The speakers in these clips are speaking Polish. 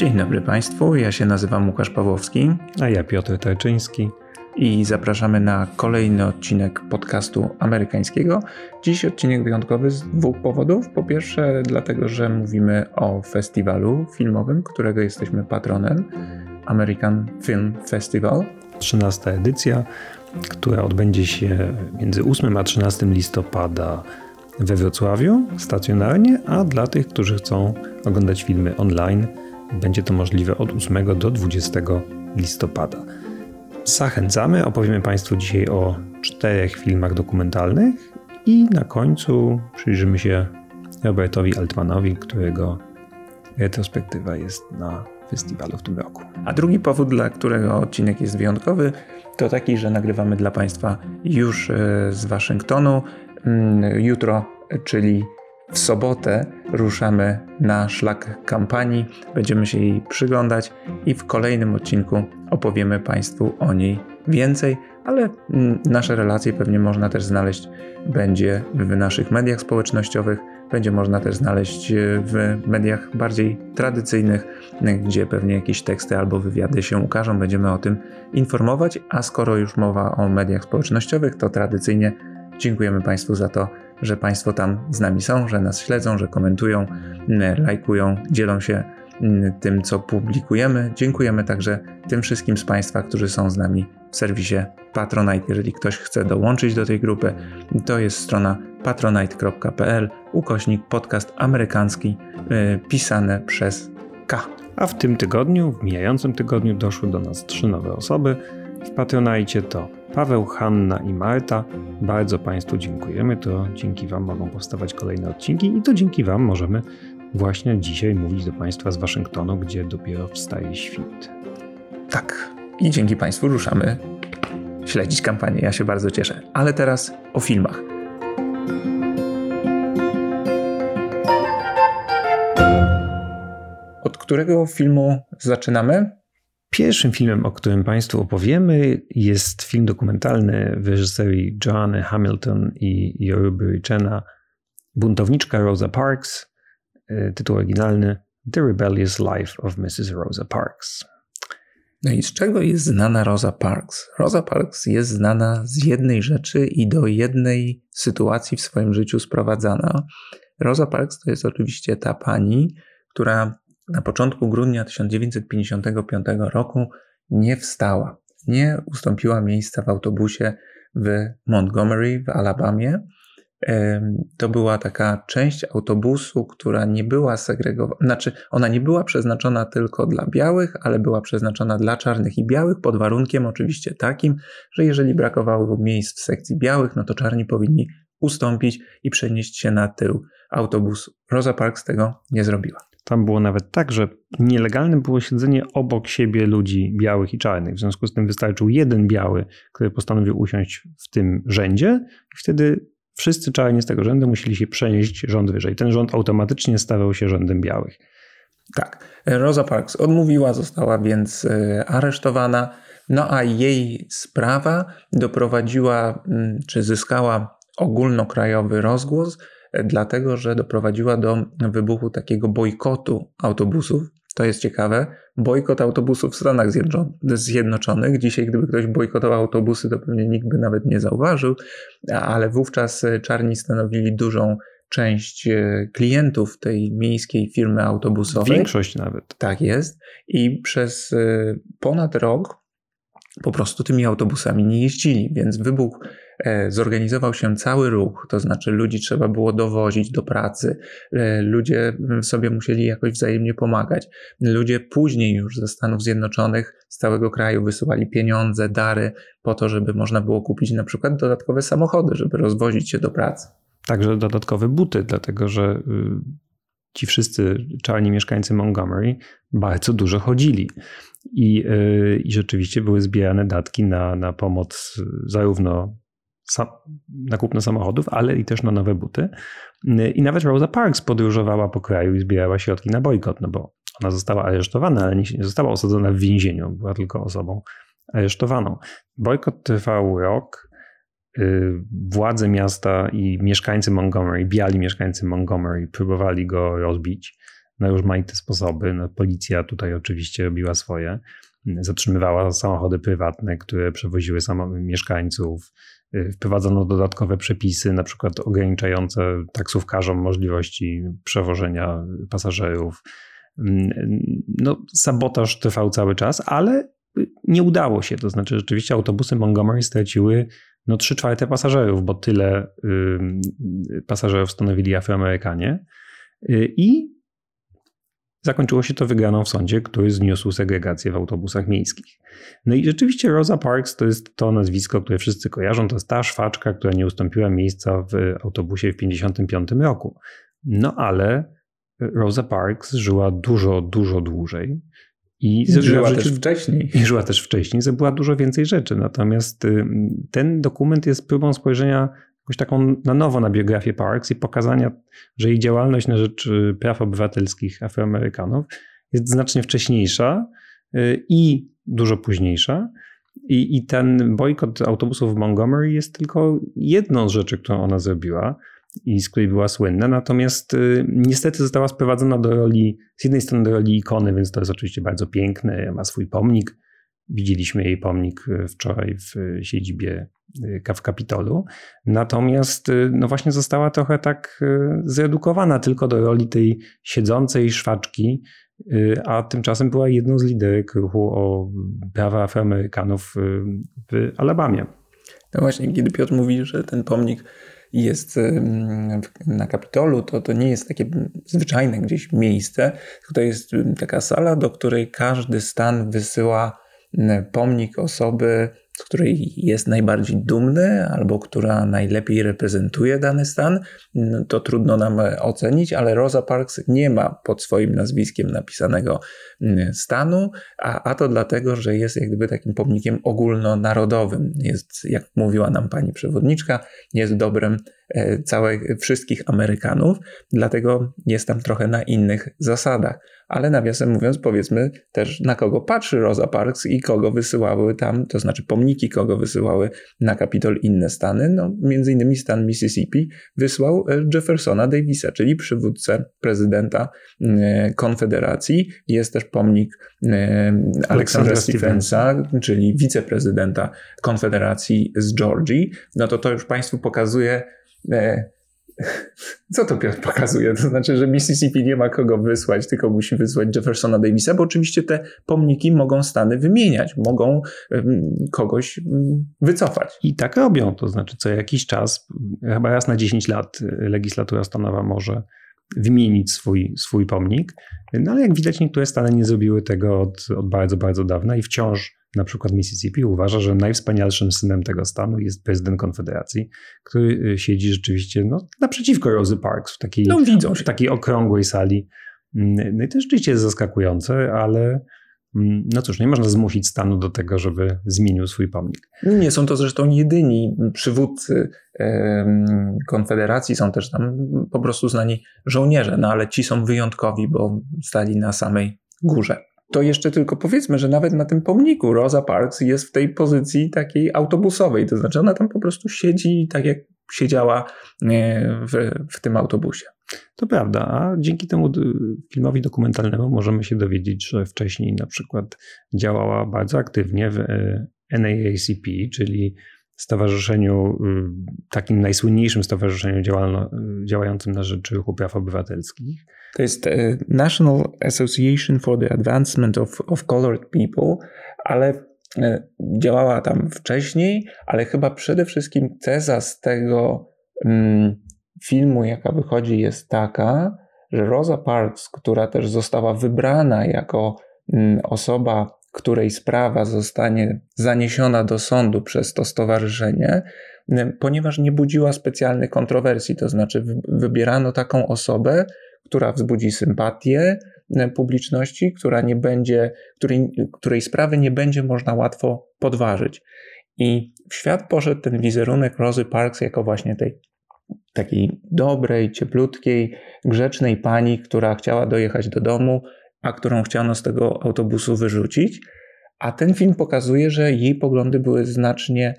Dzień dobry Państwu, ja się nazywam Łukasz Pawłowski. A ja Piotr Tarczyński. I zapraszamy na kolejny odcinek podcastu amerykańskiego. Dziś odcinek wyjątkowy z dwóch powodów. Po pierwsze, dlatego, że mówimy o festiwalu filmowym, którego jesteśmy patronem American Film Festival. 13 edycja, która odbędzie się między 8 a 13 listopada we Wrocławiu stacjonarnie, a dla tych, którzy chcą oglądać filmy online, będzie to możliwe od 8 do 20 listopada. Zachęcamy, opowiemy Państwu dzisiaj o czterech filmach dokumentalnych i na końcu przyjrzymy się Robertowi Altmanowi, którego retrospektywa jest na festiwalu w tym roku. A drugi powód, dla którego odcinek jest wyjątkowy, to taki, że nagrywamy dla Państwa już e, z Waszyngtonu. Mm, jutro, czyli w sobotę ruszamy na szlak kampanii, będziemy się jej przyglądać i w kolejnym odcinku opowiemy Państwu o niej więcej, ale mm, nasze relacje pewnie można też znaleźć będzie w naszych mediach społecznościowych, będzie można też znaleźć e, w mediach bardziej tradycyjnych, gdzie pewnie jakieś teksty albo wywiady się ukażą, będziemy o tym informować, a skoro już mowa o mediach społecznościowych, to tradycyjnie dziękujemy Państwu za to, że Państwo tam z nami są, że nas śledzą, że komentują, lajkują, dzielą się tym, co publikujemy. Dziękujemy także tym wszystkim z Państwa, którzy są z nami w serwisie Patronite. Jeżeli ktoś chce dołączyć do tej grupy, to jest strona patronite.pl ukośnik podcast amerykański yy, pisane przez K. A w tym tygodniu, w mijającym tygodniu doszły do nas trzy nowe osoby. W Patronite to Paweł, Hanna i Marta. Bardzo Państwu dziękujemy. To dzięki Wam mogą powstawać kolejne odcinki i to dzięki Wam możemy właśnie dzisiaj mówić do Państwa z Waszyngtonu, gdzie dopiero wstaje świt. Tak. I dzięki Państwu ruszamy śledzić kampanię. Ja się bardzo cieszę. Ale teraz o filmach. Od którego filmu zaczynamy? Pierwszym filmem, o którym Państwu opowiemy, jest film dokumentalny w reżyserii Joanny Hamilton i Yoruba Richena Buntowniczka Rosa Parks, e, tytuł oryginalny The Rebellious Life of Mrs. Rosa Parks. No i z czego jest znana Rosa Parks? Rosa Parks jest znana z jednej rzeczy i do jednej sytuacji w swoim życiu sprowadzana. Rosa Parks to jest oczywiście ta pani, która na początku grudnia 1955 roku nie wstała, nie ustąpiła miejsca w autobusie w Montgomery w Alabamie. To była taka część autobusu, która nie była segregowana, znaczy ona nie była przeznaczona tylko dla białych, ale była przeznaczona dla czarnych i białych, pod warunkiem oczywiście takim, że jeżeli brakowało miejsc w sekcji białych, no to czarni powinni ustąpić i przenieść się na tył autobusu. Rosa Parks tego nie zrobiła. Tam było nawet tak, że nielegalne było siedzenie obok siebie ludzi białych i czarnych. W związku z tym wystarczył jeden biały, który postanowił usiąść w tym rzędzie, i wtedy wszyscy czarni z tego rzędu musieli się przenieść rząd wyżej. Ten rząd automatycznie stawał się rządem białych. Tak. Rosa Parks odmówiła, została więc e, aresztowana. No a jej sprawa doprowadziła, mm, czy zyskała ogólnokrajowy rozgłos dlatego że doprowadziła do wybuchu takiego bojkotu autobusów. To jest ciekawe. Bojkot autobusów w Stanach Zjednoczonych. Dzisiaj, gdyby ktoś bojkotował autobusy, to pewnie nikt by nawet nie zauważył, ale wówczas czarni stanowili dużą część e, klientów tej miejskiej firmy autobusowej. Większość nawet. Tak jest. I przez e, ponad rok po prostu tymi autobusami nie jeździli, więc wybuch E, zorganizował się cały ruch, to znaczy ludzi trzeba było dowozić do pracy, e, ludzie sobie musieli jakoś wzajemnie pomagać. Ludzie później już ze Stanów Zjednoczonych, z całego kraju wysyłali pieniądze, dary po to, żeby można było kupić na przykład dodatkowe samochody, żeby rozwozić się do pracy. Także dodatkowe buty, dlatego że y, ci wszyscy czarni mieszkańcy Montgomery bardzo dużo chodzili. I, y, I rzeczywiście były zbierane datki na, na pomoc zarówno na kupno samochodów, ale i też na nowe buty. I nawet Rosa Parks podróżowała po kraju i zbierała środki na bojkot, no bo ona została aresztowana, ale nie, została osadzona w więzieniu, była tylko osobą aresztowaną. Bojkot trwał rok. Y, władze miasta i mieszkańcy Montgomery, biali mieszkańcy Montgomery, próbowali go rozbić. na rozmaite sposoby. No, policja tutaj oczywiście robiła swoje. Zatrzymywała samochody prywatne, które przewoziły mieszkańców. Y, wprowadzono dodatkowe przepisy, na przykład ograniczające taksówkarzom możliwości przewożenia pasażerów. Mm, no, sabotaż trwał cały czas, ale nie udało się. To znaczy, rzeczywiście autobusy Montgomery straciły no, 3 czwarte pasażerów, bo tyle y, pasażerów stanowili Afroamerykanie. Y, I zakończyło się to wygraną w sądzie, który zniósł segregację w autobusach miejskich. No i rzeczywiście Rosa Parks to jest to nazwisko, które wszyscy kojarzą. To jest ta szwaczka, która nie ustąpiła miejsca w autobusie w 1955 roku. No ale Rosa Parks żyła dużo, dużo dłużej. I żyła też wcześniej. I żyła też wcześniej, zrobiła dużo więcej rzeczy. Natomiast y, ten dokument jest próbą spojrzenia jakoś taką na nowo na biografię Parks i pokazania, że jej działalność na rzecz y, praw obywatelskich Afroamerykanów jest znacznie wcześniejsza y, i dużo późniejsza. I, I ten bojkot autobusów w Montgomery jest tylko jedną z rzeczy, którą ona zrobiła i z której była słynna. Natomiast y, niestety została sprowadzona do roli, z jednej strony do roli ikony, więc to jest oczywiście bardzo piękne, ma swój pomnik. Widzieliśmy jej pomnik y, wczoraj w y, siedzibie w Kapitolu. Natomiast no właśnie została trochę tak zredukowana tylko do roli tej siedzącej szwaczki, a tymczasem była jedną z liderek ruchu o prawa Afroamerykanów w Alabamie. No właśnie, kiedy Piotr mówi, że ten pomnik jest na Kapitolu, to, to nie jest takie zwyczajne gdzieś miejsce, to jest taka sala, do której każdy stan wysyła pomnik osoby, z której jest najbardziej dumny albo która najlepiej reprezentuje dany stan, no, to trudno nam ocenić, ale Rosa Parks nie ma pod swoim nazwiskiem napisanego stanu, a, a to dlatego, że jest jak gdyby takim pomnikiem ogólnonarodowym. Jest, jak mówiła nam pani przewodniczka, jest dobrem e, całych, wszystkich Amerykanów, dlatego jest tam trochę na innych zasadach ale nawiasem mówiąc, powiedzmy też na kogo patrzy Rosa Parks i kogo wysyłały tam, to znaczy pomniki, kogo wysyłały na Kapitol inne stany. No, między innymi stan Mississippi wysłał e, Jeffersona Davisa, czyli przywódcę prezydenta e, Konfederacji. Jest też pomnik e, Aleksandra Stephensa, czyli wiceprezydenta Konfederacji z Georgii. No to to już Państwu pokazuje Co to Piotr pokazuje? To znaczy, że Mississippi nie ma kogo wysłać, tylko musi wysłać Jeffersona Davisa, bo oczywiście te pomniki mogą Stany wymieniać, mogą kogoś wycofać. I tak robią, to znaczy co jakiś czas, chyba raz na 10 lat legislatura stanowa może wymienić swój, swój pomnik, no ale jak widać niektóre Stany nie zrobiły tego od, od bardzo, bardzo dawna i wciąż na przykład Mississippi uważa, że najwspanialszym synem tego stanu jest prezydent Konfederacji, który y, siedzi rzeczywiście no, naprzeciwko Rosy Parks w takiej, no, w takiej okrągłej sali. Mm, no i to rzeczywiście jest zaskakujące, ale mm, no cóż, nie można zmusić stanu do tego, żeby zmienił swój pomnik. Nie są to zresztą jedyni przywódcy Konfederacji, są też tam po prostu znani żołnierze, no ale ci są wyjątkowi, bo stali na samej górze to jeszcze tylko powiedzmy, że nawet na tym pomniku Rosa Parks jest w tej pozycji takiej autobusowej, to znaczy ona tam po prostu siedzi tak jak siedziała e, w, w tym autobusie. To prawda, a dzięki temu filmowi dokumentalnemu możemy się dowiedzieć, że wcześniej na przykład działała bardzo aktywnie w e, NAACP, czyli stowarzyszeniu, y, takim najsłynniejszym stowarzyszeniu działalno, działającym na rzecz praw obywatelskich. To jest e, National Association for the Advancement of, of Colored People, ale e, działała tam wcześniej, ale chyba przede wszystkim teza z tego mm, filmu, jaka wychodzi, jest taka, że Rosa Parks, która też została wybrana jako mm, osoba której sprawa zostanie zaniesiona do sądu przez to stowarzyszenie, ponieważ nie budziła specjalnych kontrowersji, to znaczy wybierano taką osobę, która wzbudzi sympatię publiczności, która nie będzie, której, której sprawy nie będzie można łatwo podważyć. I w świat poszedł ten wizerunek Rosy Parks jako właśnie tej takiej dobrej, cieplutkiej, grzecznej pani, która chciała dojechać do domu, a którą chciano z tego autobusu wyrzucić. A ten film pokazuje, że jej poglądy były znacznie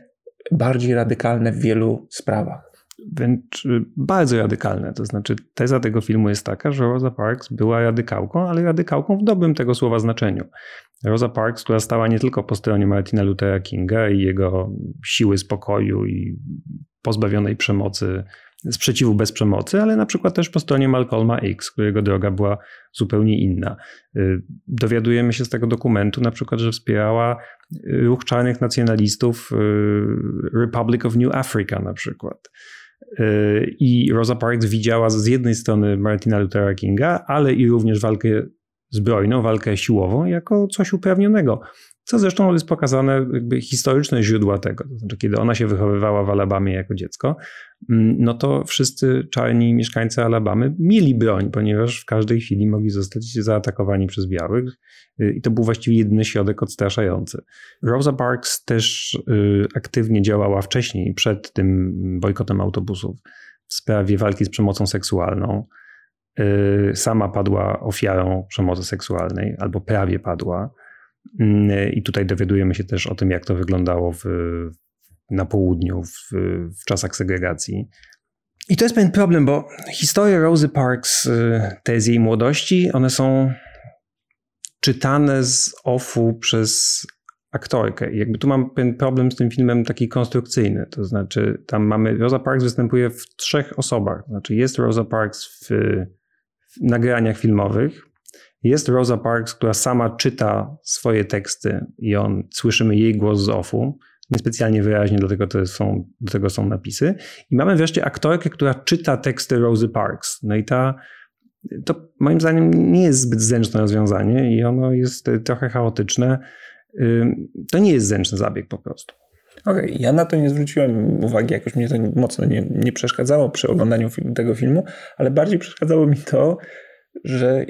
bardziej radykalne w wielu sprawach. Wręcz y, bardzo radykalne. To znaczy, teza tego filmu jest taka, że Rosa Parks była radykałką, ale radykałką w dobrym tego słowa znaczeniu. Rosa Parks, która stała nie tylko po stronie Martina Luthera Kinga i jego siły spokoju i pozbawionej przemocy, sprzeciwu bez przemocy, ale na przykład też po stronie Malcolma X, którego droga była zupełnie inna. Y, dowiadujemy się z tego dokumentu na przykład, że wspierała ruch czarnych nacjonalistów y, Republic of New Africa na przykład. Y, I Rosa Parks widziała z jednej strony Martina Luthera Kinga, ale i również walkę zbrojną, walkę siłową jako coś uprawnionego. Co zresztą jest pokazane, jakby historyczne źródła tego. To znaczy, kiedy ona się wychowywała w Alabamie jako dziecko, mm, no to wszyscy czarni mieszkańcy Alabamy mieli broń, ponieważ w każdej chwili mogli zostać zaatakowani przez białych. Y, I to był właściwie jedyny środek odstraszający. Rosa Parks też y, aktywnie działała wcześniej, przed tym bojkotem autobusów, w sprawie walki z przemocą seksualną. Y, sama padła ofiarą przemocy seksualnej, albo prawie padła. Mm, I tutaj dowiadujemy się też o tym, jak to wyglądało w, na południu w, w czasach segregacji. I to jest pewien problem, bo historie Rosy Parks, y, te z jej młodości, one są czytane z offu przez aktorkę. I jakby tu mam pewien problem z tym filmem taki konstrukcyjny. To znaczy, tam mamy, Rosa Parks występuje w trzech osobach. Znaczy, jest Rosa Parks w, w nagraniach filmowych, jest Rosa Parks, która sama czyta swoje teksty i on, słyszymy jej głos z offu, niespecjalnie wyraźnie, dlatego to są, do tego są napisy. I mamy wreszcie aktorkę, która czyta teksty Rosy Parks. No i ta, to moim zdaniem nie jest zbyt zręczne rozwiązanie i ono jest trochę chaotyczne. To nie jest zręczny zabieg po prostu. Okej, okay. ja na to nie zwróciłem uwagi, jakoś mnie to mocno nie, nie przeszkadzało przy oglądaniu tego filmu, ale bardziej przeszkadzało mi to, że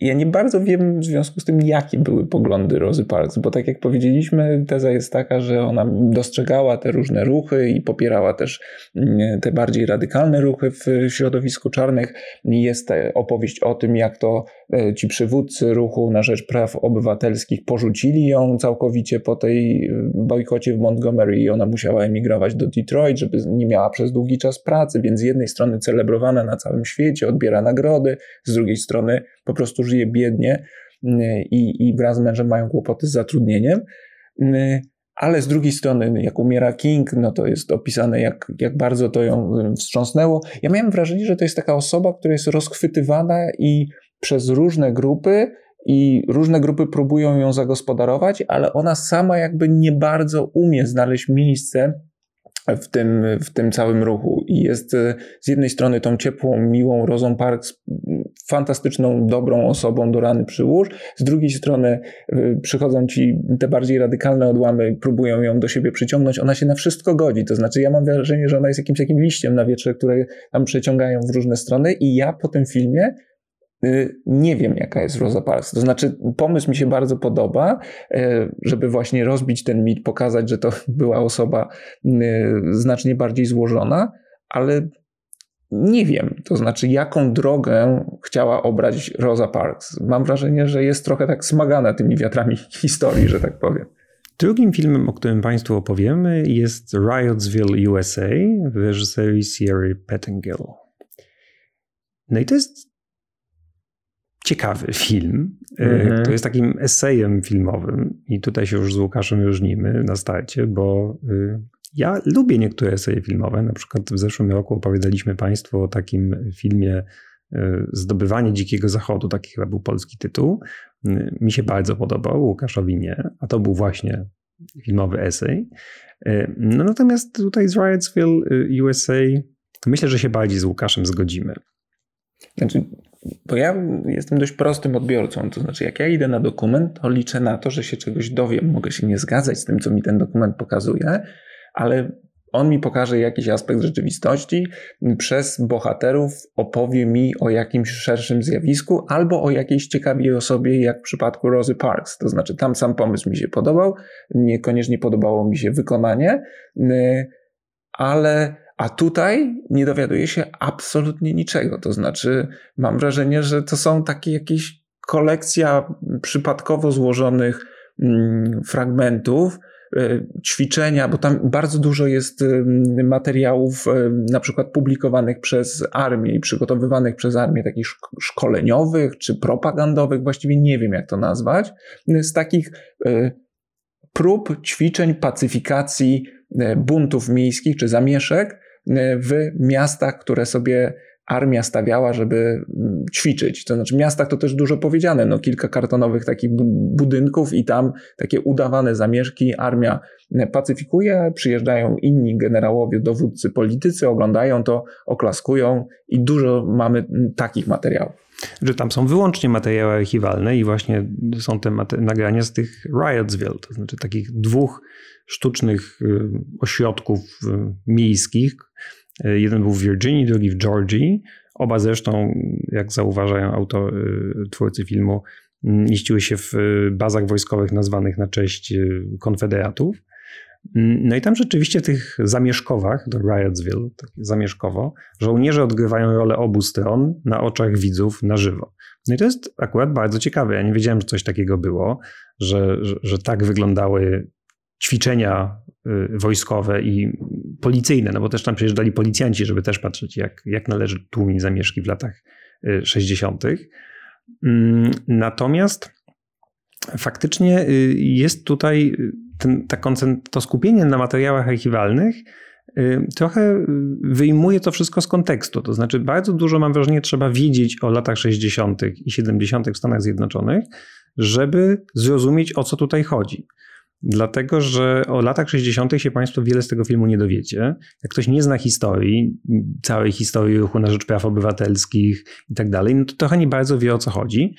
ja nie bardzo wiem w związku z tym, jakie były poglądy Rozy Parks, bo tak jak powiedzieliśmy, teza jest taka, że ona dostrzegała te różne ruchy i popierała też mm, te bardziej radykalne ruchy w środowisku czarnych. Jest opowieść o tym, jak to e, ci przywódcy ruchu na rzecz praw obywatelskich porzucili ją całkowicie po tej e, bojkocie w Montgomery i ona musiała emigrować do Detroit, żeby nie miała przez długi czas pracy, więc z jednej strony celebrowana na całym świecie, odbiera nagrody, z drugiej strony po prostu żyje biednie i, i wraz z mężem mają kłopoty z zatrudnieniem. Ale z drugiej strony, jak umiera King, no to jest opisane, jak, jak bardzo to ją mm, wstrząsnęło. Ja miałem wrażenie, że to jest taka osoba, która jest rozchwytywana i przez różne grupy, i różne grupy próbują ją zagospodarować, ale ona sama jakby nie bardzo umie znaleźć miejsce w tym, w tym całym ruchu. I jest e, z jednej strony tą ciepłą, miłą Rozą Parks, fantastyczną, dobrą osobą do rany przyłóż, z drugiej strony e, przychodzą ci te bardziej radykalne odłamy, próbują ją do siebie przyciągnąć. Ona się na wszystko godzi. To znaczy, ja mam wrażenie, że ona jest jakimś takim liściem na wietrze, które tam przeciągają w różne strony, i ja po tym filmie nie wiem, jaka jest Rosa Parks. To znaczy, pomysł mi się bardzo podoba, y, żeby właśnie rozbić ten mit, pokazać, że to była osoba y, znacznie bardziej złożona, ale nie wiem, to znaczy, jaką drogę chciała obrać Rosa Parks. Mam wrażenie, że jest trochę tak smagana tymi wiatrami historii, że tak powiem. Drugim filmem, o którym Państwu opowiemy, jest Riotsville, USA w reżyserii Sierra Pettengill. No i to jest ciekawy film. Mhm. To jest takim esejem filmowym i tutaj się już z Łukaszem różnimy na starcie, bo y, ja lubię niektóre eseje filmowe. Na przykład w zeszłym roku opowiadaliśmy Państwu o takim filmie y, Zdobywanie Dzikiego Zachodu, taki chyba był polski tytuł. Y, mi się bardzo podobał, Łukaszowi nie, a to był właśnie filmowy esej. No natomiast tutaj z Riotsville USA myślę, że się bardziej z Łukaszem zgodzimy. Znaczy, bo ja jestem dość prostym odbiorcą, to znaczy jak ja idę na dokument, to liczę na to, że się czegoś dowiem. Mogę się nie zgadzać z tym, co mi ten dokument pokazuje, ale on mi pokaże jakiś aspekt rzeczywistości, przez bohaterów opowie mi o jakimś szerszym zjawisku albo o jakiejś ciekawej osobie, jak w przypadku Rosy Parks. To znaczy, tam sam pomysł mi się podobał, niekoniecznie podobało mi się wykonanie, ale a tutaj nie dowiaduje się absolutnie niczego. To znaczy, mam wrażenie, że to są takie jakieś kolekcja przypadkowo złożonych mm, fragmentów, ćwiczenia, bo tam bardzo dużo jest materiałów na przykład publikowanych przez armię i przygotowywanych przez armię takich szkoleniowych czy propagandowych, właściwie nie wiem jak to nazwać, z takich prób ćwiczeń pacyfikacji buntów miejskich czy zamieszek w miastach, które sobie armia stawiała, żeby mm, ćwiczyć. To znaczy, miastach to też dużo powiedziane, no kilka kartonowych takich budynków i tam takie udawane zamieszki armia e, pacyfikuje, przyjeżdżają inni generałowie, dowódcy, politycy, oglądają to, oklaskują i dużo mamy mm, takich materiałów. Że tam są wyłącznie materiały archiwalne i właśnie są te nagrania z tych Riotsville, to znaczy takich dwóch sztucznych y, ośrodków y, miejskich, E, jeden był w Virginii, drugi w Georgii. Oba zresztą, jak zauważają autor, e, twórcy filmu, mieściły się w e, bazach wojskowych nazwanych na cześć konfederatów. No i tam rzeczywiście w tych zamieszkowach, do Riotsville, takie zamieszkowo, żołnierze odgrywają rolę obu stron na oczach widzów na żywo. No i to jest akurat bardzo ciekawe. Ja nie wiedziałem, że coś takiego było, że, że, że tak wyglądały ćwiczenia y, wojskowe i policyjne, no bo też tam przyjeżdżali policjanci, żeby też patrzeć, jak, jak należy tłumić zamieszki w latach 60. Y, mm, natomiast faktycznie y, jest tutaj ten, ta to skupienie na materiałach archiwalnych trochę wyjmuje to wszystko z kontekstu. To znaczy, bardzo dużo, mam wrażenie, trzeba wiedzieć o latach 60. i 70. w Stanach Zjednoczonych, żeby zrozumieć, o co tutaj chodzi. Dlatego, że o latach 60. się Państwo wiele z tego filmu nie dowiecie. Jak ktoś nie zna historii, całej historii ruchu na rzecz praw obywatelskich i tak dalej, no to trochę nie bardzo wie o co chodzi.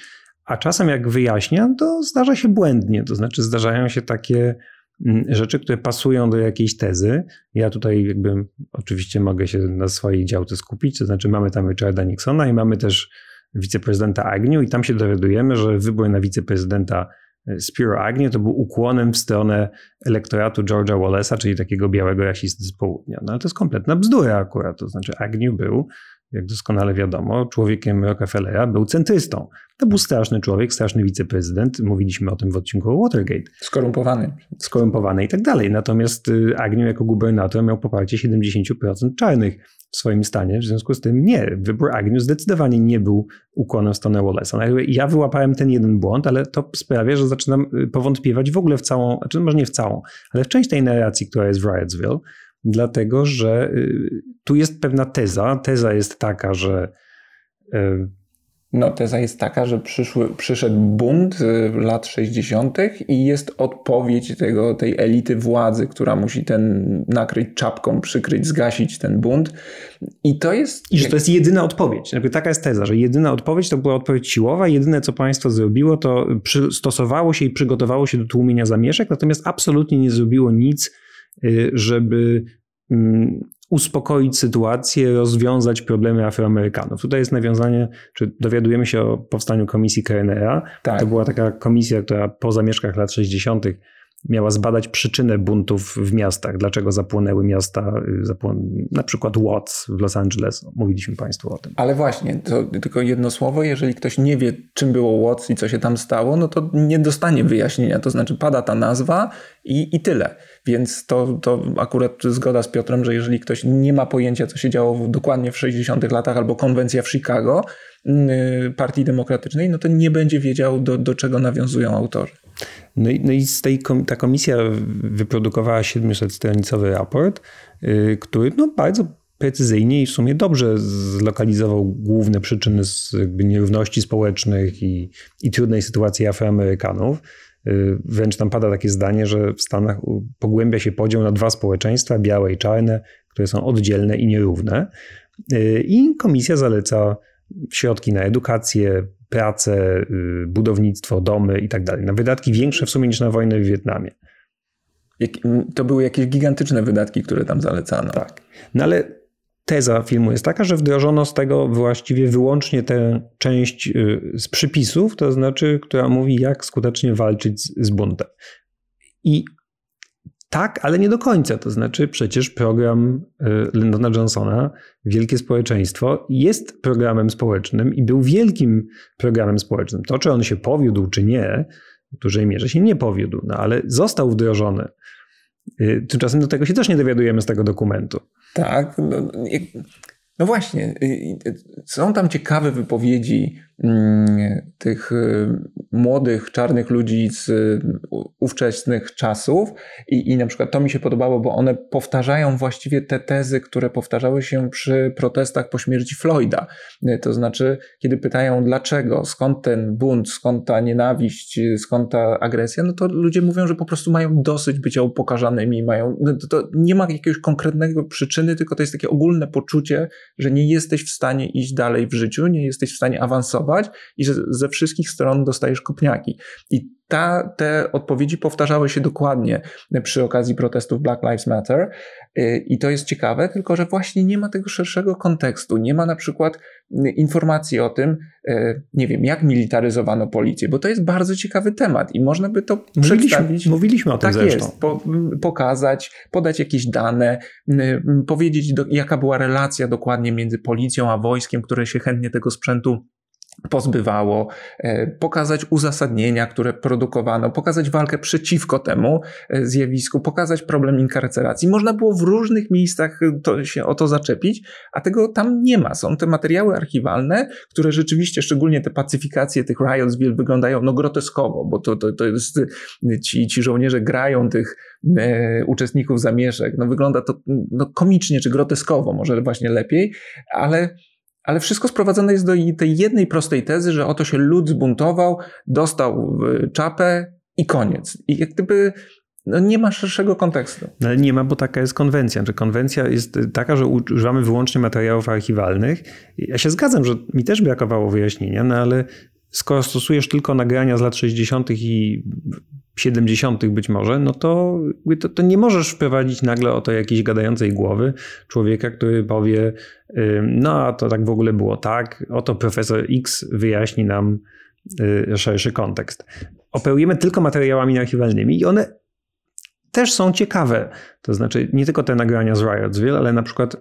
A czasem jak wyjaśnia, to zdarza się błędnie. To znaczy zdarzają się takie mm, rzeczy, które pasują do jakiejś tezy. Ja tutaj jakby oczywiście mogę się na swojej działce skupić, to znaczy mamy tam Richarda Nixona i mamy też wiceprezydenta Agnew i tam się dowiadujemy, że wybór na wiceprezydenta Spiro Agnew to był ukłonem w stronę elektoratu George'a Wallace'a, czyli takiego białego rasisty z południa. No ale to jest kompletna bzdura akurat. To znaczy Agnew był, jak doskonale wiadomo, człowiekiem Rockefellera, był centrystą. To był straszny człowiek, straszny wiceprezydent. Mówiliśmy o tym w odcinku o Watergate. Skorumpowany. Skorumpowany i tak dalej. Natomiast y, Agnew jako gubernator miał poparcie 70% czarnych w swoim stanie. W związku z tym nie, wybór Agnew zdecydowanie nie był ukłonem w stronę Wallace'a. Ja wyłapałem ten jeden błąd, ale to sprawia, że zaczynam y, powątpiewać w ogóle w całą, znaczy może nie w całą, ale w część tej narracji, która jest w Riotsville, dlatego że y, tu jest pewna teza. Teza jest taka, że no, teza jest taka, że przyszły, przyszedł bunt y, lat 60. i jest odpowiedź tego, tej elity władzy, która musi ten nakryć czapką, przykryć, zgasić ten bunt. I to jest. I że to jest jedyna odpowiedź. Jakby taka jest teza, że jedyna odpowiedź to była odpowiedź siłowa. Jedyne, co państwo zrobiło, to stosowało się i przygotowało się do tłumienia zamieszek, natomiast absolutnie nie zrobiło nic, y, żeby mm, uspokoić sytuację, rozwiązać problemy Afroamerykanów. Tutaj jest nawiązanie, czy dowiadujemy się o powstaniu komisji KNR. Tak. To była taka komisja, która po zamieszkach lat 60. miała zbadać przyczynę buntów w miastach, dlaczego zapłonęły miasta, y, zapłon... na przykład Watts w Los Angeles. Mówiliśmy Państwu o tym. Ale właśnie, to tylko jedno słowo, jeżeli ktoś nie wie, czym było Watts i co się tam stało, no to nie dostanie wyjaśnienia. To znaczy pada ta nazwa i, i tyle. Więc to, to akurat zgoda z Piotrem, że jeżeli ktoś nie ma pojęcia, co się działo dokładnie w 60 latach albo konwencja w Chicago yy, Partii Demokratycznej, no to nie będzie wiedział, do, do czego nawiązują autorzy. No i, no i z tej, ta komisja wyprodukowała 700-stronicowy raport, yy, który no, bardzo precyzyjnie i w sumie dobrze zlokalizował główne przyczyny nierówności społecznych i, i trudnej sytuacji Afroamerykanów. Y, wręcz tam pada takie zdanie, że w Stanach pogłębia się podział na dwa społeczeństwa, białe i czarne, które są oddzielne i nierówne. Y, I komisja zaleca środki na edukację, pracę, y, budownictwo, domy i tak dalej. Na wydatki większe w sumie niż na wojnę w Wietnamie. To były jakieś gigantyczne wydatki, które tam zalecano. Tak. No ale teza filmu jest taka, że wdrożono z tego właściwie wyłącznie tę część y, z przypisów, to znaczy, która mówi, jak skutecznie walczyć z, z buntem. I tak, ale nie do końca. To znaczy, przecież program y, Lyndona Johnsona, Wielkie Społeczeństwo, jest programem społecznym i był wielkim programem społecznym. To, czy on się powiódł, czy nie, w dużej mierze się nie powiódł, no ale został wdrożony Y, tymczasem do tego się też nie dowiadujemy z tego dokumentu. Tak. No, no właśnie, są tam ciekawe wypowiedzi tych młodych, czarnych ludzi z ówczesnych czasów I, i na przykład to mi się podobało, bo one powtarzają właściwie te tezy, które powtarzały się przy protestach po śmierci Floyda. To znaczy, kiedy pytają dlaczego, skąd ten bunt, skąd ta nienawiść, skąd ta agresja, no to ludzie mówią, że po prostu mają dosyć bycia upokarzanymi, mają, no to, to nie ma jakiegoś konkretnego przyczyny, tylko to jest takie ogólne poczucie, że nie jesteś w stanie iść dalej w życiu, nie jesteś w stanie awansować i że ze wszystkich stron dostajesz kopniaki. I ta, te odpowiedzi powtarzały się dokładnie przy okazji protestów Black Lives Matter y, i to jest ciekawe, tylko że właśnie nie ma tego szerszego kontekstu. Nie ma na przykład y, informacji o tym, y, nie wiem, jak militaryzowano policję, bo to jest bardzo ciekawy temat i można by to mówiliśmy, przedstawić. Mówiliśmy o tym tak zresztą. jest, po, pokazać, podać jakieś dane, powiedzieć, do, jaka była relacja dokładnie między policją a wojskiem, które się chętnie tego sprzętu pozbywało, e, pokazać uzasadnienia, które produkowano, pokazać walkę przeciwko temu e, zjawisku, pokazać problem inkarceracji. Można było w różnych miejscach to się o to zaczepić, a tego tam nie ma. Są te materiały archiwalne, które rzeczywiście, szczególnie te pacyfikacje tych Riotsville wyglądają no groteskowo, bo to, to, to jest, ci, ci żołnierze grają tych e, uczestników zamieszek. No wygląda to no, komicznie czy groteskowo, może właśnie lepiej, ale ale wszystko sprowadzone jest do tej jednej prostej tezy, że oto się lud zbuntował, dostał czapę i koniec. I jak gdyby no nie ma szerszego kontekstu. No ale nie ma, bo taka jest konwencja. Że konwencja jest taka, że używamy wyłącznie materiałów archiwalnych. Ja się zgadzam, że mi też brakowało wyjaśnienia, no ale skoro stosujesz tylko nagrania z lat 60. i 70. być może, no to, to, to, nie możesz wprowadzić nagle o to jakiejś gadającej głowy człowieka, który powie, no a to tak w ogóle było tak, oto profesor X wyjaśni nam y, szerszy kontekst. Operujemy tylko materiałami archiwalnymi i one też są ciekawe. To znaczy nie tylko te nagrania z Riotsville, ale na przykład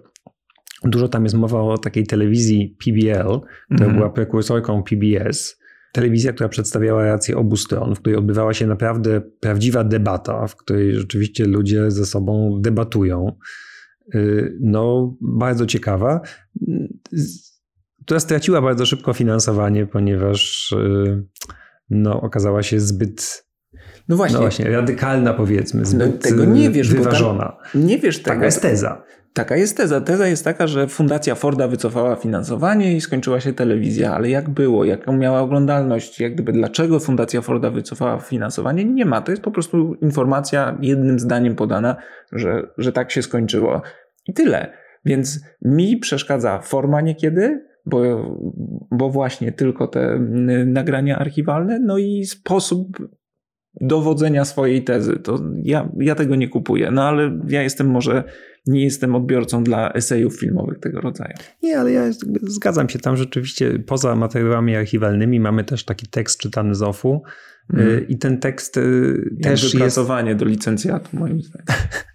dużo tam jest mowa o takiej telewizji PBL, która mm była prekursorką PBS telewizja, która przedstawiała rację obu stron, w której odbywała się naprawdę prawdziwa debata, w której rzeczywiście ludzie ze sobą debatują. Y, no, bardzo ciekawa, która straciła bardzo szybko finansowanie, ponieważ y, no, okazała się zbyt no właśnie. No właśnie, radykalna powiedzmy, no, zbyt no, tego nie wiesz, wyważona. nie wiesz tego. Taka jest teza. Taka jest teza. Teza jest taka, że Fundacja Forda wycofała finansowanie i skończyła się telewizja, ale jak było, jaką miała oglądalność, jak gdyby dlaczego Fundacja Forda wycofała finansowanie, nie ma. To jest po prostu informacja jednym zdaniem podana, że, że tak się skończyło. I tyle. Więc mi przeszkadza forma niekiedy, bo, bo właśnie tylko te nagrania archiwalne, no i sposób dowodzenia swojej tezy. To ja, ja tego nie kupuję, no ale ja jestem może nie jestem odbiorcą dla esejów filmowych tego rodzaju. Nie, ale ja zgadzam się. Tam rzeczywiście poza materiałami archiwalnymi mamy też taki tekst czytany z OFU mm. i ten tekst y, też jest... Do licencjatu moim zdaniem.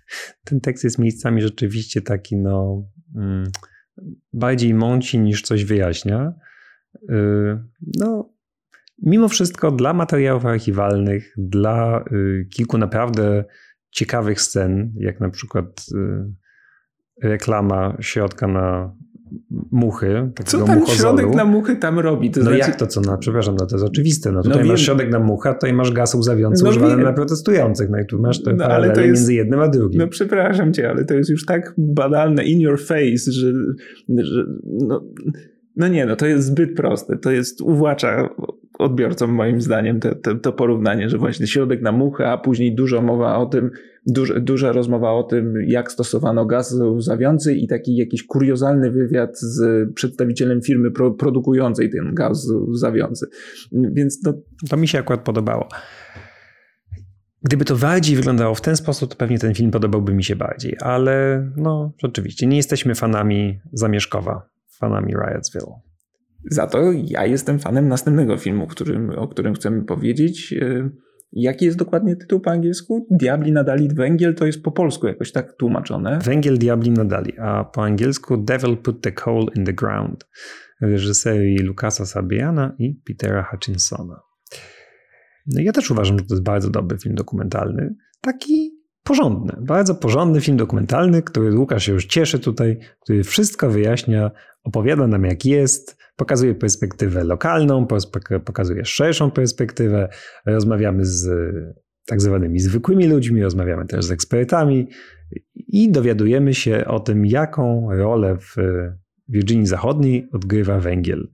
ten tekst jest miejscami rzeczywiście taki no mm, bardziej mąci niż coś wyjaśnia. Y, no mimo wszystko dla materiałów archiwalnych, dla kilku naprawdę ciekawych scen, jak na przykład reklama środka na muchy. Co tam środek na muchy tam robi? To no znaczy... jak to co? No, przepraszam, no to jest oczywiste. No tutaj no masz środek na mucha, tutaj masz gaz łzawiący no używany na protestujących. No i tu masz te no, ale to jest... między jednym a drugim. No przepraszam cię, ale to jest już tak banalne in your face, że, że no, no nie, no to jest zbyt proste. To jest uwłacza odbiorcom moim zdaniem to, to, to, porównanie, że właśnie środek na muchę, a później dużo mowa o tym, duż, duża rozmowa o tym, jak stosowano gaz łzawiący i taki jakiś kuriozalny wywiad z przedstawicielem firmy pro, produkującej ten gaz łzawiący. Więc to... To mi się akurat podobało. Gdyby to bardziej wyglądało w ten sposób, to pewnie ten film podobałby mi się bardziej, ale no rzeczywiście nie jesteśmy fanami Zamieszkowa, fanami Riotsville. Za to ja jestem fanem następnego filmu, którym, o którym chcemy powiedzieć. E, jaki jest dokładnie tytuł po angielsku? Diabli nadali węgiel, to jest po polsku jakoś tak tłumaczone. Węgiel diabli nadali, a po angielsku Devil put the coal in the ground. Reżyserii Lukasa Sabiana i Petera Hutchinsona. No ja też uważam, że to jest bardzo dobry film dokumentalny. Taki porządny, bardzo porządny film dokumentalny, który Łukasz się już cieszy tutaj, który wszystko wyjaśnia, opowiada nam jak jest, pokazuje perspektywę lokalną, pokazuje szerszą perspektywę, rozmawiamy z tak zwanymi zwykłymi ludźmi, rozmawiamy też z ekspertami i dowiadujemy się o tym, jaką rolę w Virginii Zachodniej odgrywa węgiel.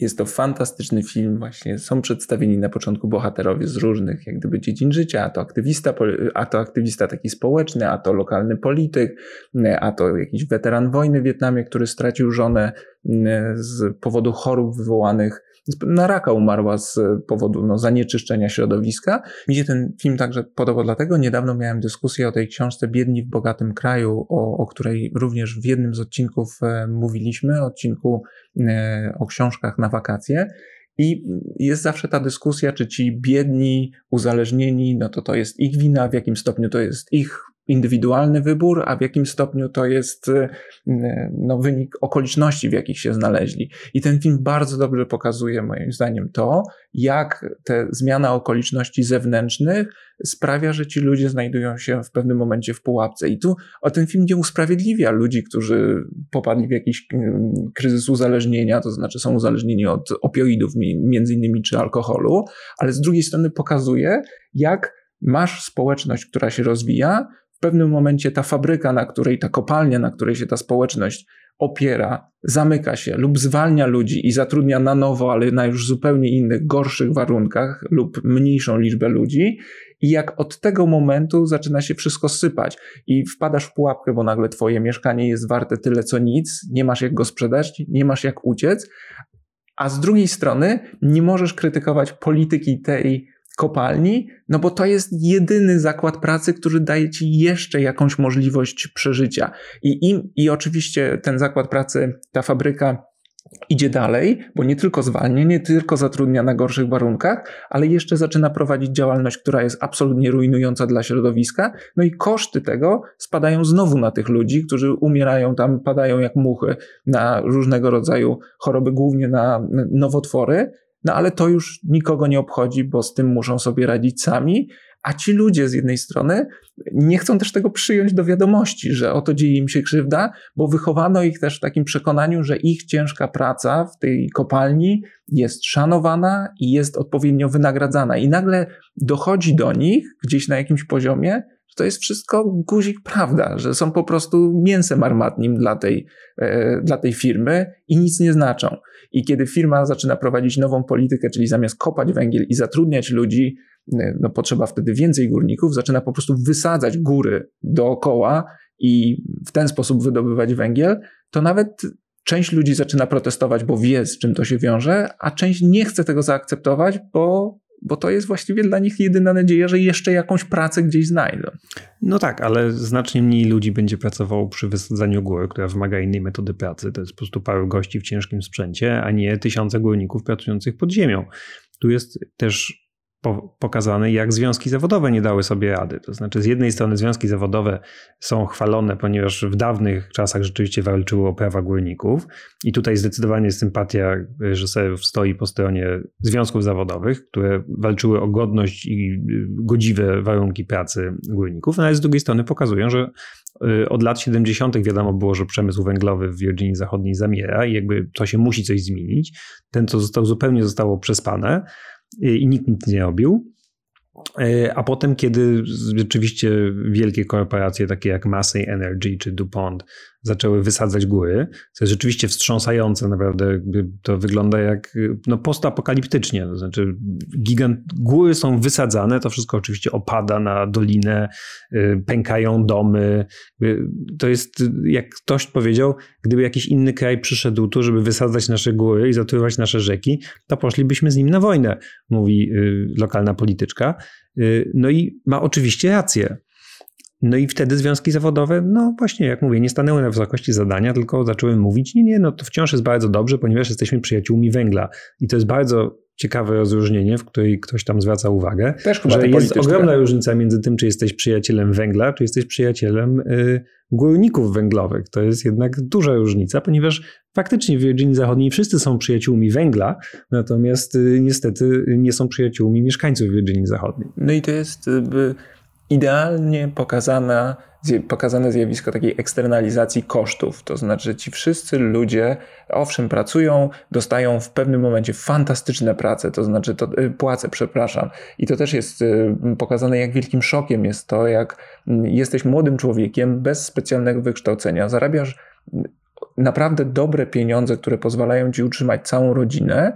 Jest to fantastyczny film, właśnie są przedstawieni na początku bohaterowie z różnych jak gdyby dziedzin życia, a to aktywista, a to aktywista taki społeczny, a to lokalny polityk, a to jakiś weteran wojny w Wietnamie, który stracił żonę z powodu chorób wywołanych na raka umarła z powodu no, zanieczyszczenia środowiska. Mi się ten film także podobał dlatego. Niedawno miałem dyskusję o tej książce Biedni w bogatym kraju, o, o której również w jednym z odcinków e, mówiliśmy, odcinku e, o książkach na wakacje. I jest zawsze ta dyskusja, czy ci biedni, uzależnieni, no to to jest ich wina, w jakim stopniu to jest ich indywidualny wybór, a w jakim stopniu to jest y, no, wynik okoliczności, w jakich się znaleźli. I ten film bardzo dobrze pokazuje, moim zdaniem, to, jak te zmiana okoliczności zewnętrznych sprawia, że ci ludzie znajdują się w pewnym momencie w pułapce. I tu o ten film nie usprawiedliwia ludzi, którzy popadli w jakiś kryzys uzależnienia, to znaczy są uzależnieni od opioidów, między innymi, czy alkoholu, ale z drugiej strony pokazuje, jak masz społeczność, która się rozwija, w pewnym momencie ta fabryka, na której ta kopalnia, na której się ta społeczność opiera, zamyka się lub zwalnia ludzi i zatrudnia na nowo, ale na już zupełnie innych, gorszych warunkach lub mniejszą liczbę ludzi. I jak od tego momentu zaczyna się wszystko sypać i wpadasz w pułapkę, bo nagle twoje mieszkanie jest warte tyle co nic, nie masz jak go sprzedać, nie masz jak uciec, a z drugiej strony nie możesz krytykować polityki tej kopalni, no bo to jest jedyny zakład pracy, który daje ci jeszcze jakąś możliwość przeżycia. I, im, i oczywiście ten zakład pracy, ta fabryka idzie dalej, bo nie tylko zwalnia, nie tylko zatrudnia na gorszych warunkach, ale jeszcze zaczyna prowadzić działalność, która jest absolutnie rujnująca dla środowiska. No i koszty tego spadają znowu na tych ludzi, którzy umierają tam, padają jak muchy na różnego rodzaju choroby, głównie na nowotwory. No ale to już nikogo nie obchodzi, bo z tym muszą sobie radzić sami. A ci ludzie z jednej strony nie chcą też tego przyjąć do wiadomości, że oto dzieje im się krzywda, bo wychowano ich też w takim przekonaniu, że ich ciężka praca w tej kopalni jest szanowana i jest odpowiednio wynagradzana. I nagle dochodzi do nich gdzieś na jakimś poziomie, to jest wszystko guzik prawda, że są po prostu mięsem armatnim dla tej, e, dla tej firmy i nic nie znaczą. I kiedy firma zaczyna prowadzić nową politykę, czyli zamiast kopać węgiel i zatrudniać ludzi, no potrzeba wtedy więcej górników, zaczyna po prostu wysadzać góry dookoła i w ten sposób wydobywać węgiel, to nawet część ludzi zaczyna protestować, bo wie, z czym to się wiąże, a część nie chce tego zaakceptować, bo bo to jest właściwie dla nich jedyna nadzieja, że jeszcze jakąś pracę gdzieś znajdą. No tak, ale znacznie mniej ludzi będzie pracowało przy wysadzaniu góry, która wymaga innej metody pracy. To jest po prostu paru gości w ciężkim sprzęcie, a nie tysiące górników pracujących pod ziemią. Tu jest też po, pokazane, jak związki zawodowe nie dały sobie rady. To znaczy, z jednej strony związki zawodowe są chwalone, ponieważ w dawnych czasach rzeczywiście walczyły o prawa górników, i tutaj zdecydowanie sympatia reżyserów stoi po stronie związków zawodowych, które walczyły o godność i godziwe warunki pracy górników, no ale z drugiej strony pokazują, że y, od lat 70. wiadomo było, że przemysł węglowy w Virginii Zachodniej zamiera i jakby to się musi coś zmienić. Ten, co został zupełnie zostało przespane i nikt nic nie robił. E, a potem, kiedy rzeczywiście wielkie korporacje takie jak Massey Energy czy DuPont zaczęły wysadzać góry, co jest rzeczywiście wstrząsające, naprawdę to wygląda jak no, postapokaliptycznie, to znaczy gigant, góry są wysadzane, to wszystko oczywiście opada na dolinę, y, pękają domy. To jest, jak ktoś powiedział, gdyby jakiś inny kraj przyszedł tu, żeby wysadzać nasze góry i zatruwać nasze rzeki, to poszlibyśmy z nim na wojnę, mówi y, lokalna polityczka. Y, no i ma oczywiście rację. No i wtedy związki zawodowe, no właśnie, jak mówię, nie stanęły na wysokości zadania, tylko zaczęły mówić, nie, nie, no to wciąż jest bardzo dobrze, ponieważ jesteśmy przyjaciółmi węgla. I to jest bardzo ciekawe rozróżnienie, w której ktoś tam zwraca uwagę, Też chyba że jest ogromna różnica między tym, czy jesteś przyjacielem węgla, czy jesteś przyjacielem y, górników węglowych. To jest jednak duża różnica, ponieważ faktycznie w Virginii Zachodniej wszyscy są przyjaciółmi węgla, natomiast y, niestety nie są przyjaciółmi mieszkańców Virginii Zachodniej. No i to jest... Y, idealnie pokazana, pokazane zjawisko takiej eksternalizacji kosztów. To znaczy, ci wszyscy ludzie, owszem, pracują, dostają w pewnym momencie fantastyczne prace, to znaczy to, y, płace, przepraszam. I to też jest y, pokazane, jak wielkim szokiem jest to, jak mm, jesteś młodym człowiekiem bez specjalnego wykształcenia, zarabiasz mm, naprawdę dobre pieniądze, które pozwalają ci utrzymać całą rodzinę,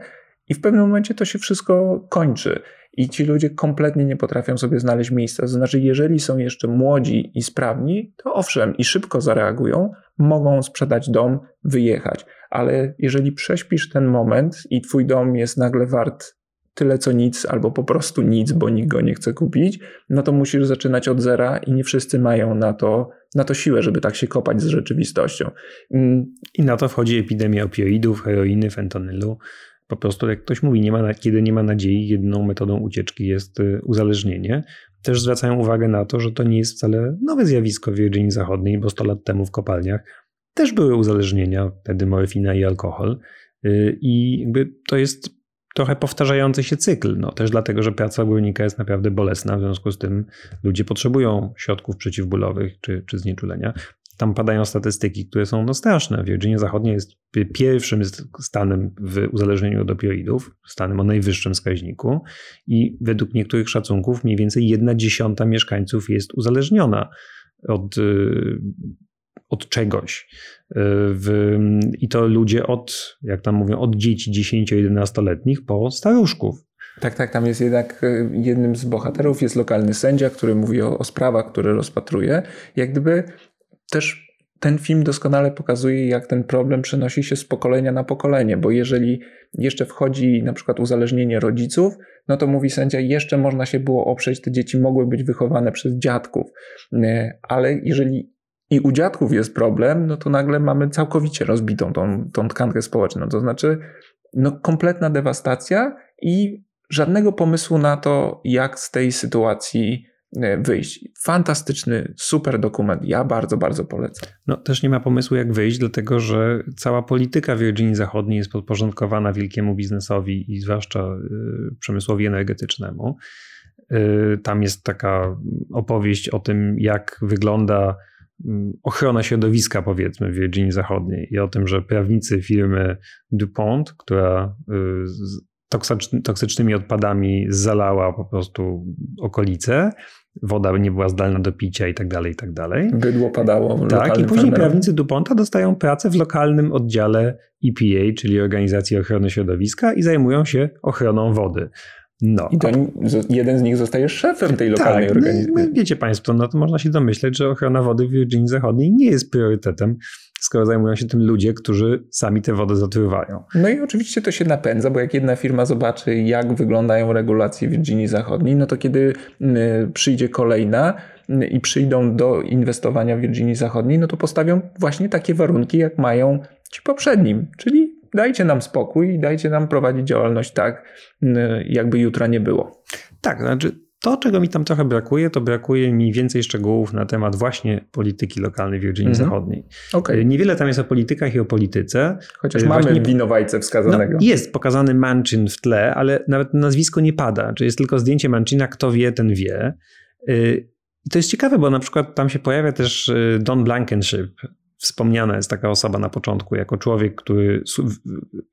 i w pewnym momencie to się wszystko kończy i ci ludzie kompletnie nie potrafią sobie znaleźć miejsca. To znaczy, jeżeli są jeszcze młodzi i sprawni, to owszem, i szybko zareagują, mogą sprzedać dom, wyjechać. Ale jeżeli prześpisz ten moment i twój dom jest nagle wart tyle co nic, albo po prostu nic, bo nikt go nie chce kupić, no to musisz zaczynać od zera i nie wszyscy mają na to, na to siłę, żeby tak się kopać z rzeczywistością. Mm. I na to wchodzi epidemia opioidów, heroiny, fentanylu. Po prostu, jak ktoś mówi, nie ma, kiedy nie ma nadziei, jedyną metodą ucieczki jest y, uzależnienie. Też zwracają uwagę na to, że to nie jest wcale nowe zjawisko w Virginii Zachodniej, bo 100 lat temu w kopalniach też były uzależnienia, wtedy morfina i alkohol. Y, I jakby to jest trochę powtarzający się cykl. No, też dlatego, że praca górnika jest naprawdę bolesna, w związku z tym ludzie potrzebują środków przeciwbólowych czy, czy znieczulenia tam padają statystyki, które są no straszne. Virginia Zachodnia jest pierwszym stanem w uzależnieniu od opioidów, stanem o najwyższym wskaźniku i według niektórych szacunków mniej więcej jedna dziesiąta mieszkańców jest uzależniona od, y, od czegoś. Y, w, I to ludzie od, jak tam mówią, od dzieci 10-11-letnich po staruszków. Tak, tak, tam jest jednak y, jednym z bohaterów jest lokalny sędzia, który mówi o, o sprawach, które rozpatruje. Jak gdyby też ten film doskonale pokazuje, jak ten problem przenosi się z pokolenia na pokolenie, bo jeżeli jeszcze wchodzi na przykład uzależnienie rodziców, no to mówi sędzia, jeszcze można się było oprzeć, te dzieci mogły być wychowane przez dziadków, e, ale jeżeli i u dziadków jest problem, no to nagle mamy całkowicie rozbitą tą, tą tkankę społeczną. To znaczy, no kompletna dewastacja i żadnego pomysłu na to, jak z tej sytuacji wyjść. Fantastyczny, super dokument. Ja bardzo, bardzo polecam. No też nie ma pomysłu, jak wyjść, dlatego że cała polityka Virginii Zachodniej jest podporządkowana wielkiemu biznesowi i zwłaszcza e, przemysłowi energetycznemu. E, tam jest taka opowieść o tym, jak wygląda mm, ochrona środowiska, powiedzmy, w Virginii Zachodniej i o tym, że prawnicy firmy DuPont, która toksycznymi odpadami zalała po prostu okolice, woda nie była zdalna do picia i tak dalej, i tak dalej. Bydło padało. Tak, i później prawnicy DuPonta dostają pracę w lokalnym oddziale EPA, czyli Organizacji Ochrony Środowiska i zajmują się ochroną wody. No. I to jeden z nich zostaje szefem tej lokalnej tak, no organizacji. No, wiecie Państwo, no to można się domyśleć, że ochrona wody w Virginii Zachodniej nie jest priorytetem, skoro zajmują się tym ludzie, którzy sami tę wodę zatruwają. No i oczywiście to się napędza, bo jak jedna firma zobaczy, jak wyglądają regulacje w Virginii Zachodniej, no to kiedy przyjdzie kolejna, i przyjdą do inwestowania w Virginii Zachodniej, no to postawią właśnie takie warunki, jak mają ci poprzednim, czyli dajcie nam spokój, dajcie nam prowadzić działalność tak, jakby jutra nie było. Tak, znaczy to, czego mi tam trochę brakuje, to brakuje mi więcej szczegółów na temat właśnie polityki lokalnej w Virginii mhm. Zachodniej. Okay. Niewiele tam jest o politykach i o polityce. Chociaż właśnie, mamy winowajcę wskazanego. No, jest pokazany Manchin w tle, ale nawet nazwisko nie pada. Czy jest tylko zdjęcie Manchina, kto wie, ten wie. Y, I to jest ciekawe, bo na przykład tam się pojawia też y, Don Blankenship, wspomniana jest taka osoba na początku, jako człowiek, który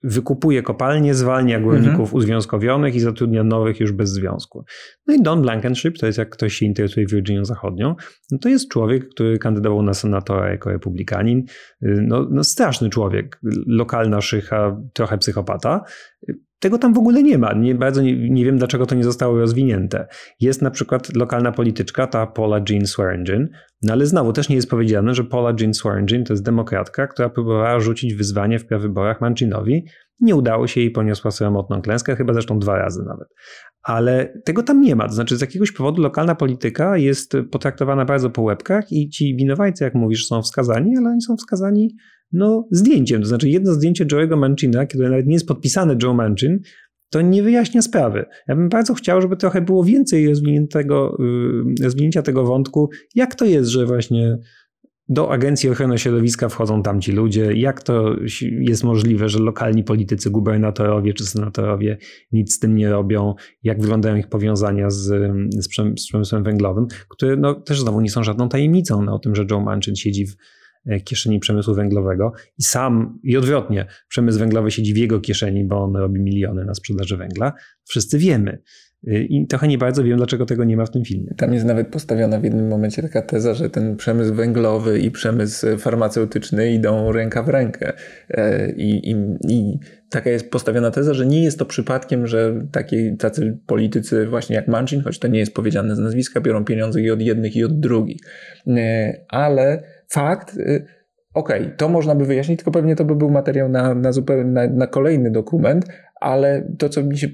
wykupuje kopalnie, zwalnia górników mhm. uzwiązkowionych i zatrudnia nowych już bez związku. No i Don Blankenship, to jest jak ktoś się interesuje Virginią Zachodnią, no to jest człowiek, który kandydował na senatora jako republikanin. No, no straszny człowiek, lokalna szycha, trochę psychopata. Tego tam w ogóle nie ma. Nie, bardzo nie, nie, wiem, dlaczego to nie zostało rozwinięte. Jest na przykład lokalna polityczka, ta Paula Jean Swearingen, no ale znowu też nie jest powiedziane, że Paula Jean Swearingen to jest demokratka, która próbowała rzucić wyzwanie w prawyborach Manchinowi. Nie udało się jej, poniosła samotną klęskę, chyba zresztą dwa razy nawet. Ale tego tam nie ma. To znaczy, z jakiegoś powodu lokalna polityka jest potraktowana bardzo po łebkach i ci winowajcy, jak mówisz, są wskazani, ale oni są wskazani no, zdjęciem. To znaczy, jedno zdjęcie Joe'ego Manchina, które nawet nie jest podpisane Joe Manchin, to nie wyjaśnia sprawy. Ja bym bardzo chciał, żeby trochę było więcej rozwiniętego, y, rozwinięcia tego wątku, jak to jest, że właśnie do Agencji Ochrony Środowiska wchodzą tamci ludzie. Jak to jest możliwe, że lokalni politycy, gubernatorowie czy senatorowie nic z tym nie robią? Jak wyglądają ich powiązania z, z, przemysłem węglowym, które no, też znowu nie są żadną tajemnicą no, o tym, że Joe Manchin siedzi w kieszeni przemysłu węglowego i sam, i odwrotnie, przemysł węglowy siedzi w jego kieszeni, bo on robi miliony na sprzedaży węgla. Wszyscy wiemy. Y, I trochę nie bardzo wiem, dlaczego tego nie ma w tym filmie. Tam jest nawet postawiona w jednym momencie taka teza, że ten przemysł węglowy i przemysł farmaceutyczny idą ręka w rękę. E, I, i, i taka jest postawiona teza, że nie jest to przypadkiem, że taki, tacy politycy właśnie jak Manchin, choć to nie jest powiedziane z nazwiska, biorą pieniądze i od jednych i od drugich. E, ale fakt y, Okej, okay, to można by wyjaśnić, tylko pewnie to by był materiał na, na zupełnie na, na, kolejny dokument, ale to, co mi się,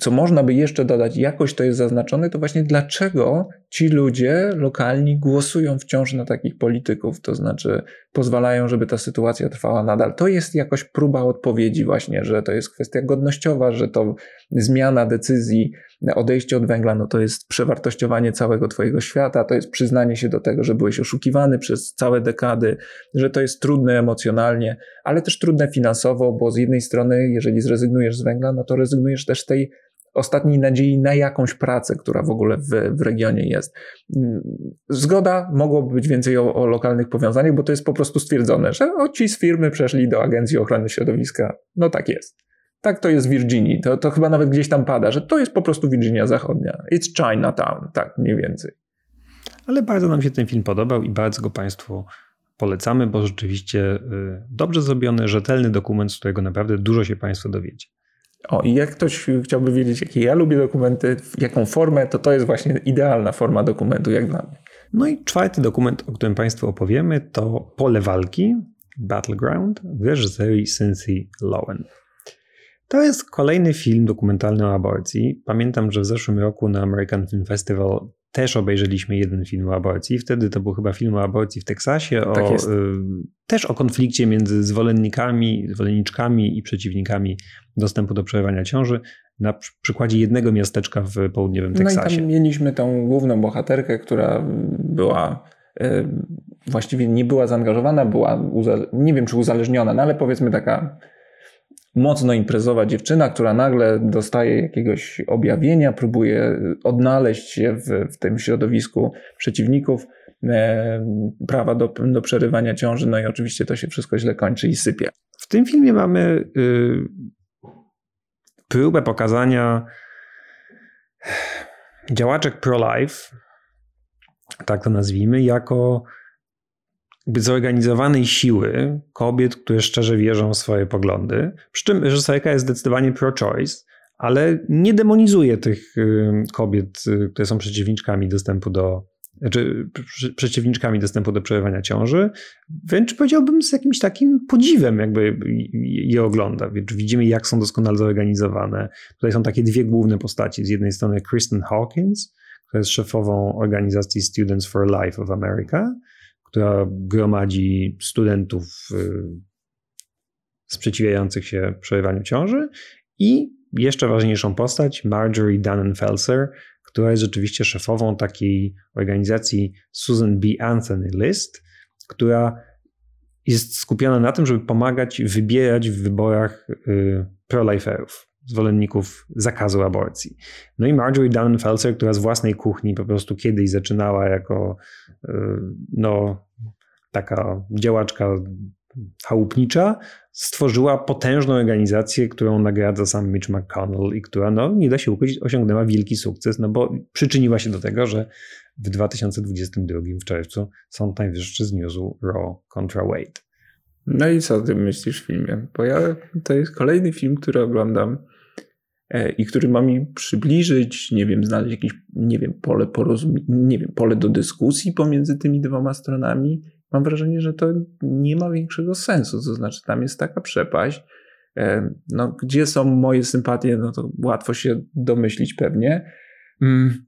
co można by jeszcze dodać, jakoś to jest zaznaczone, to właśnie dlaczego ci ludzie lokalni głosują wciąż na takich polityków, to znaczy pozwalają, żeby ta sytuacja trwała nadal. To jest jakoś próba odpowiedzi właśnie, że to jest kwestia godnościowa, że to zmiana decyzji, odejście od węgla, no to jest przewartościowanie całego twojego świata, to jest przyznanie się do tego, że byłeś oszukiwany przez całe dekady, że to jest trudne emocjonalnie, ale też trudne finansowo, bo z jednej strony, jeżeli zrezygnujesz z węgla, no to rezygnujesz też z tej ostatniej nadziei na jakąś pracę, która w ogóle w, w regionie jest. Zgoda, mogłoby być więcej o, o, lokalnych powiązaniach, bo to jest po prostu stwierdzone, że o, ci z firmy przeszli do Agencji Ochrony Środowiska. No tak jest. Tak to jest w Virginii. To, to chyba nawet gdzieś tam pada, że to jest po prostu Virginia Zachodnia. It's Chinatown, tak mniej więcej. Ale bardzo nam się ten film podobał i bardzo go Państwu polecamy, bo rzeczywiście y, dobrze zrobiony, rzetelny dokument, z którego naprawdę dużo się Państwo dowiecie. O, i jak ktoś chciałby wiedzieć, jakie ja lubię dokumenty, jaką formę, to to jest właśnie idealna forma dokumentu, jak dla mnie. No i czwarty dokument, o którym Państwu opowiemy, to Pole Walki, Battleground w reżyserii Cynthia Lowen. To jest kolejny film dokumentalny o aborcji. Pamiętam, że w zeszłym roku na American Film Festival też obejrzeliśmy jeden film o aborcji. Wtedy to był chyba film o aborcji w Teksasie, tak o, y, też o konflikcie między zwolennikami, zwolenniczkami i przeciwnikami dostępu do przerywania ciąży na przykładzie jednego miasteczka w południowym Teksasie. No i tam mieliśmy tą główną bohaterkę, która była y, właściwie nie była zaangażowana, była nie wiem czy uzależniona, no ale powiedzmy taka mocno imprezowa dziewczyna, która nagle dostaje jakiegoś objawienia, próbuje odnaleźć się w, w tym środowisku przeciwników e, prawa do, do przerywania ciąży, no i oczywiście to się wszystko źle kończy i sypie. W tym filmie mamy y, próbę pokazania działaczek pro-life, tak to nazwijmy, jako zorganizowanej siły kobiet, które szczerze wierzą w swoje poglądy. Przy czym reżyserka jest zdecydowanie pro-choice, ale nie demonizuje tych kobiet, y, które są przeciwniczkami dostępu do znaczy przeciwniczkami dostępu do przerywania ciąży, wręcz powiedziałbym z jakimś takim podziwem jakby je ogląda. Widzimy jak są doskonale zorganizowane. Tutaj są takie dwie główne postaci. Z jednej strony Kristen Hawkins, która jest szefową organizacji Students for Life of America, która gromadzi studentów y, sprzeciwiających się przerywaniu ciąży i jeszcze ważniejszą postać Marjorie Dunnen-Felser, która jest rzeczywiście szefową takiej organizacji Susan B. Anthony List, która jest skupiona na tym, żeby pomagać wybierać w wyborach y, pro-liferów zwolenników zakazu aborcji. No i Marjorie Dunnen-Felser, która z własnej kuchni po prostu kiedyś zaczynała jako y, no, taka działaczka chałupnicza, stworzyła potężną organizację, którą nagradza sam Mitch McConnell i która, no nie da się ukryć, osiągnęła wielki sukces, no bo przyczyniła się do tego, że w 2022 w czerwcu Sąd Najwyższy zniósł Raw contra Wade. No i co ty myślisz w filmie? Bo ja, to jest kolejny film, który oglądam i który ma mi przybliżyć, nie wiem, znaleźć jakieś, nie wiem, pole nie wiem, pole do dyskusji pomiędzy tymi dwoma stronami, mam wrażenie, że to nie ma większego sensu. To znaczy, tam jest taka przepaść. E, no, gdzie są moje sympatie, no to łatwo się domyślić pewnie. Mm.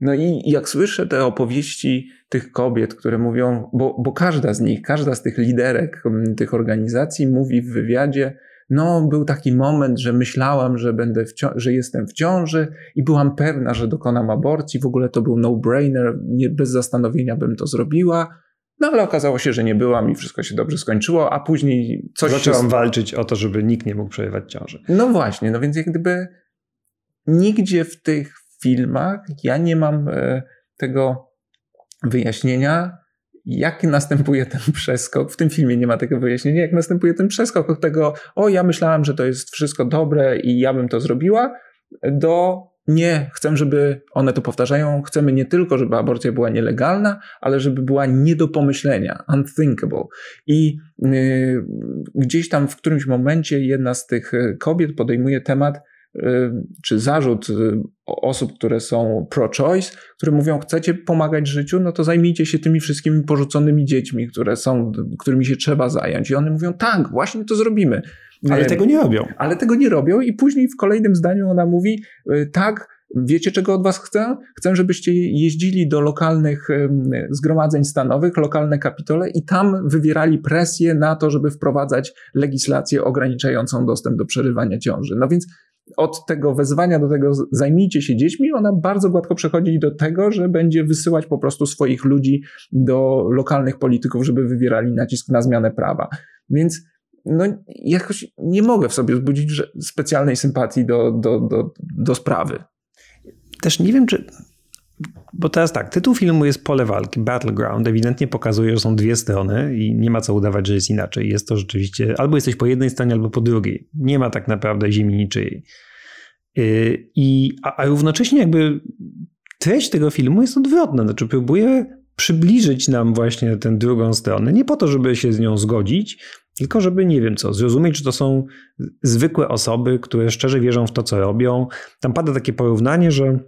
No i jak słyszę te opowieści tych kobiet, które mówią, bo, bo każda z nich, każda z tych liderek mm, tych organizacji mówi w wywiadzie, no, był taki moment, że myślałam, że, będę że jestem w ciąży i byłam pewna, że dokonam aborcji. W ogóle to był no-brainer, bez zastanowienia bym to zrobiła. No ale okazało się, że nie byłam i wszystko się dobrze skończyło, a później coś Zaczęłam się... walczyć o to, żeby nikt nie mógł przerywać ciąży. No właśnie, no więc jak gdyby nigdzie w tych filmach ja nie mam e, tego wyjaśnienia, jak następuje ten przeskok. W tym filmie nie ma tego wyjaśnienia, jak następuje ten przeskok od tego, o ja myślałam, że to jest wszystko dobre i ja bym to zrobiła, do nie, chcę, żeby one to powtarzają. Chcemy nie tylko, żeby aborcja była nielegalna, ale żeby była nie do pomyślenia, unthinkable. I yy, gdzieś tam w którymś momencie jedna z tych y, kobiet podejmuje temat, czy zarzut yy, osób, które są pro-choice, które mówią, chcecie pomagać życiu, no to zajmijcie się tymi wszystkimi porzuconymi dziećmi, które są, którymi się trzeba zająć. I one mówią, tak, właśnie to zrobimy. Ale tego nie robią. Ale tego nie robią i później w kolejnym zdaniu ona mówi, y, tak, wiecie czego od was chcę? Chcę, żebyście jeździli do lokalnych zgromadzeń stanowych, lokalne kapitole i tam wywierali presję na to, żeby wprowadzać legislację ograniczającą dostęp do przerywania ciąży. No więc od tego wezwania do tego zajmijcie się dziećmi, ona bardzo gładko przechodzi do tego, że będzie wysyłać po prostu swoich ludzi do lokalnych polityków, żeby wywierali nacisk na zmianę prawa. Więc no, jakoś nie mogę w sobie wzbudzić specjalnej sympatii do, do, do, do sprawy. Też nie wiem, czy. Bo teraz tak, tytuł filmu jest Pole walki, Battleground. Ewidentnie pokazuje, że są dwie strony i nie ma co udawać, że jest inaczej. Jest to rzeczywiście albo jesteś po jednej stronie, albo po drugiej. Nie ma tak naprawdę ziemi niczyjej. Y, I, a, a równocześnie jakby treść tego filmu jest odwrotna. Znaczy próbuje przybliżyć nam właśnie tę drugą stronę. Nie po to, żeby się z nią zgodzić, tylko żeby, nie wiem co, zrozumieć, że to są zwykłe osoby, które szczerze wierzą w to, co robią. Tam pada takie porównanie, że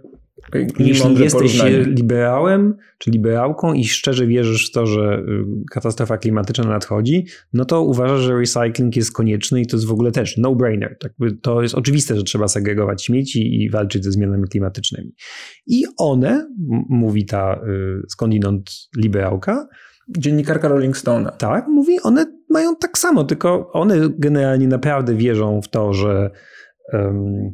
jeśli jesteś liberałem czy liberałką i szczerze wierzysz w to, że y, katastrofa klimatyczna nadchodzi, no to uważasz, że recycling jest konieczny i to jest w ogóle też no-brainer. Tak to jest oczywiste, że trzeba segregować śmieci i walczyć ze zmianami klimatycznymi. I one, mówi ta y, skądinąd liberałka, Dziennikarka Rolling Stone'a. Tak, mówi, one mają tak samo, tylko one generalnie naprawdę wierzą w to, że um,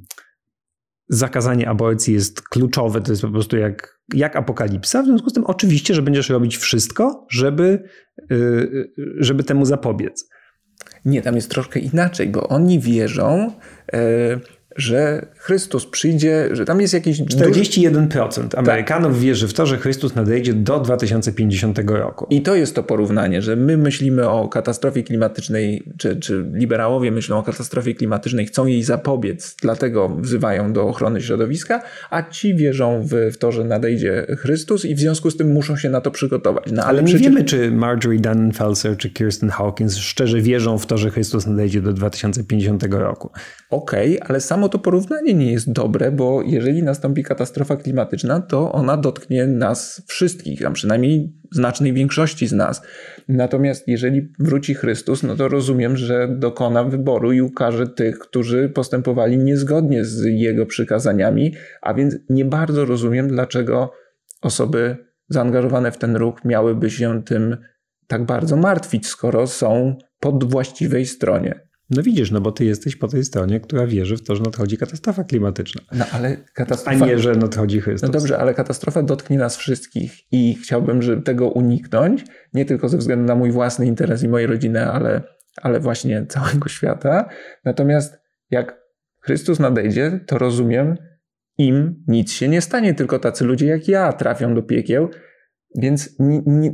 zakazanie aborcji jest kluczowe, to jest po prostu jak, jak apokalipsa. W związku z tym oczywiście, że będziesz robić wszystko, żeby, yy, żeby temu zapobiec. Nie, tam jest troszkę inaczej, bo oni wierzą, yy, że Chrystus przyjdzie, że tam jest jakiś... 41% Amerykanów tak. wierzy w to, że Chrystus nadejdzie do 2050 roku. I to jest to porównanie, że my myślimy o katastrofie klimatycznej, czy, czy liberałowie myślą o katastrofie klimatycznej, chcą jej zapobiec, dlatego wzywają do ochrony środowiska, a ci wierzą w, w to, że nadejdzie Chrystus i w związku z tym muszą się na to przygotować. No, ale, ale przecież... nie wiemy, czy Marjorie Dunnenfelser czy Kirsten Hawkins szczerze wierzą w to, że Chrystus nadejdzie do 2050 roku. Okej, okay, ale samo to porównanie nie jest dobre, bo jeżeli nastąpi katastrofa klimatyczna, to ona dotknie nas wszystkich, a przynajmniej znacznej większości z nas. Natomiast jeżeli wróci Chrystus, no to rozumiem, że dokona wyboru i ukaże tych, którzy postępowali niezgodnie z jego przykazaniami, a więc nie bardzo rozumiem, dlaczego osoby zaangażowane w ten ruch miałyby się tym tak bardzo martwić, skoro są po właściwej stronie. No widzisz, no bo ty jesteś po tej stronie, która wierzy w to, że nadchodzi katastrofa klimatyczna. No ale katastrofa... A nie, że nadchodzi Chrystus. No dobrze, ale katastrofa dotknie nas wszystkich i chciałbym żeby tego uniknąć, nie tylko ze względu na mój własny interes i mojej rodziny, ale, ale właśnie całego świata. Natomiast jak Chrystus nadejdzie, to rozumiem, im nic się nie stanie, tylko tacy ludzie jak ja trafią do piekieł, więc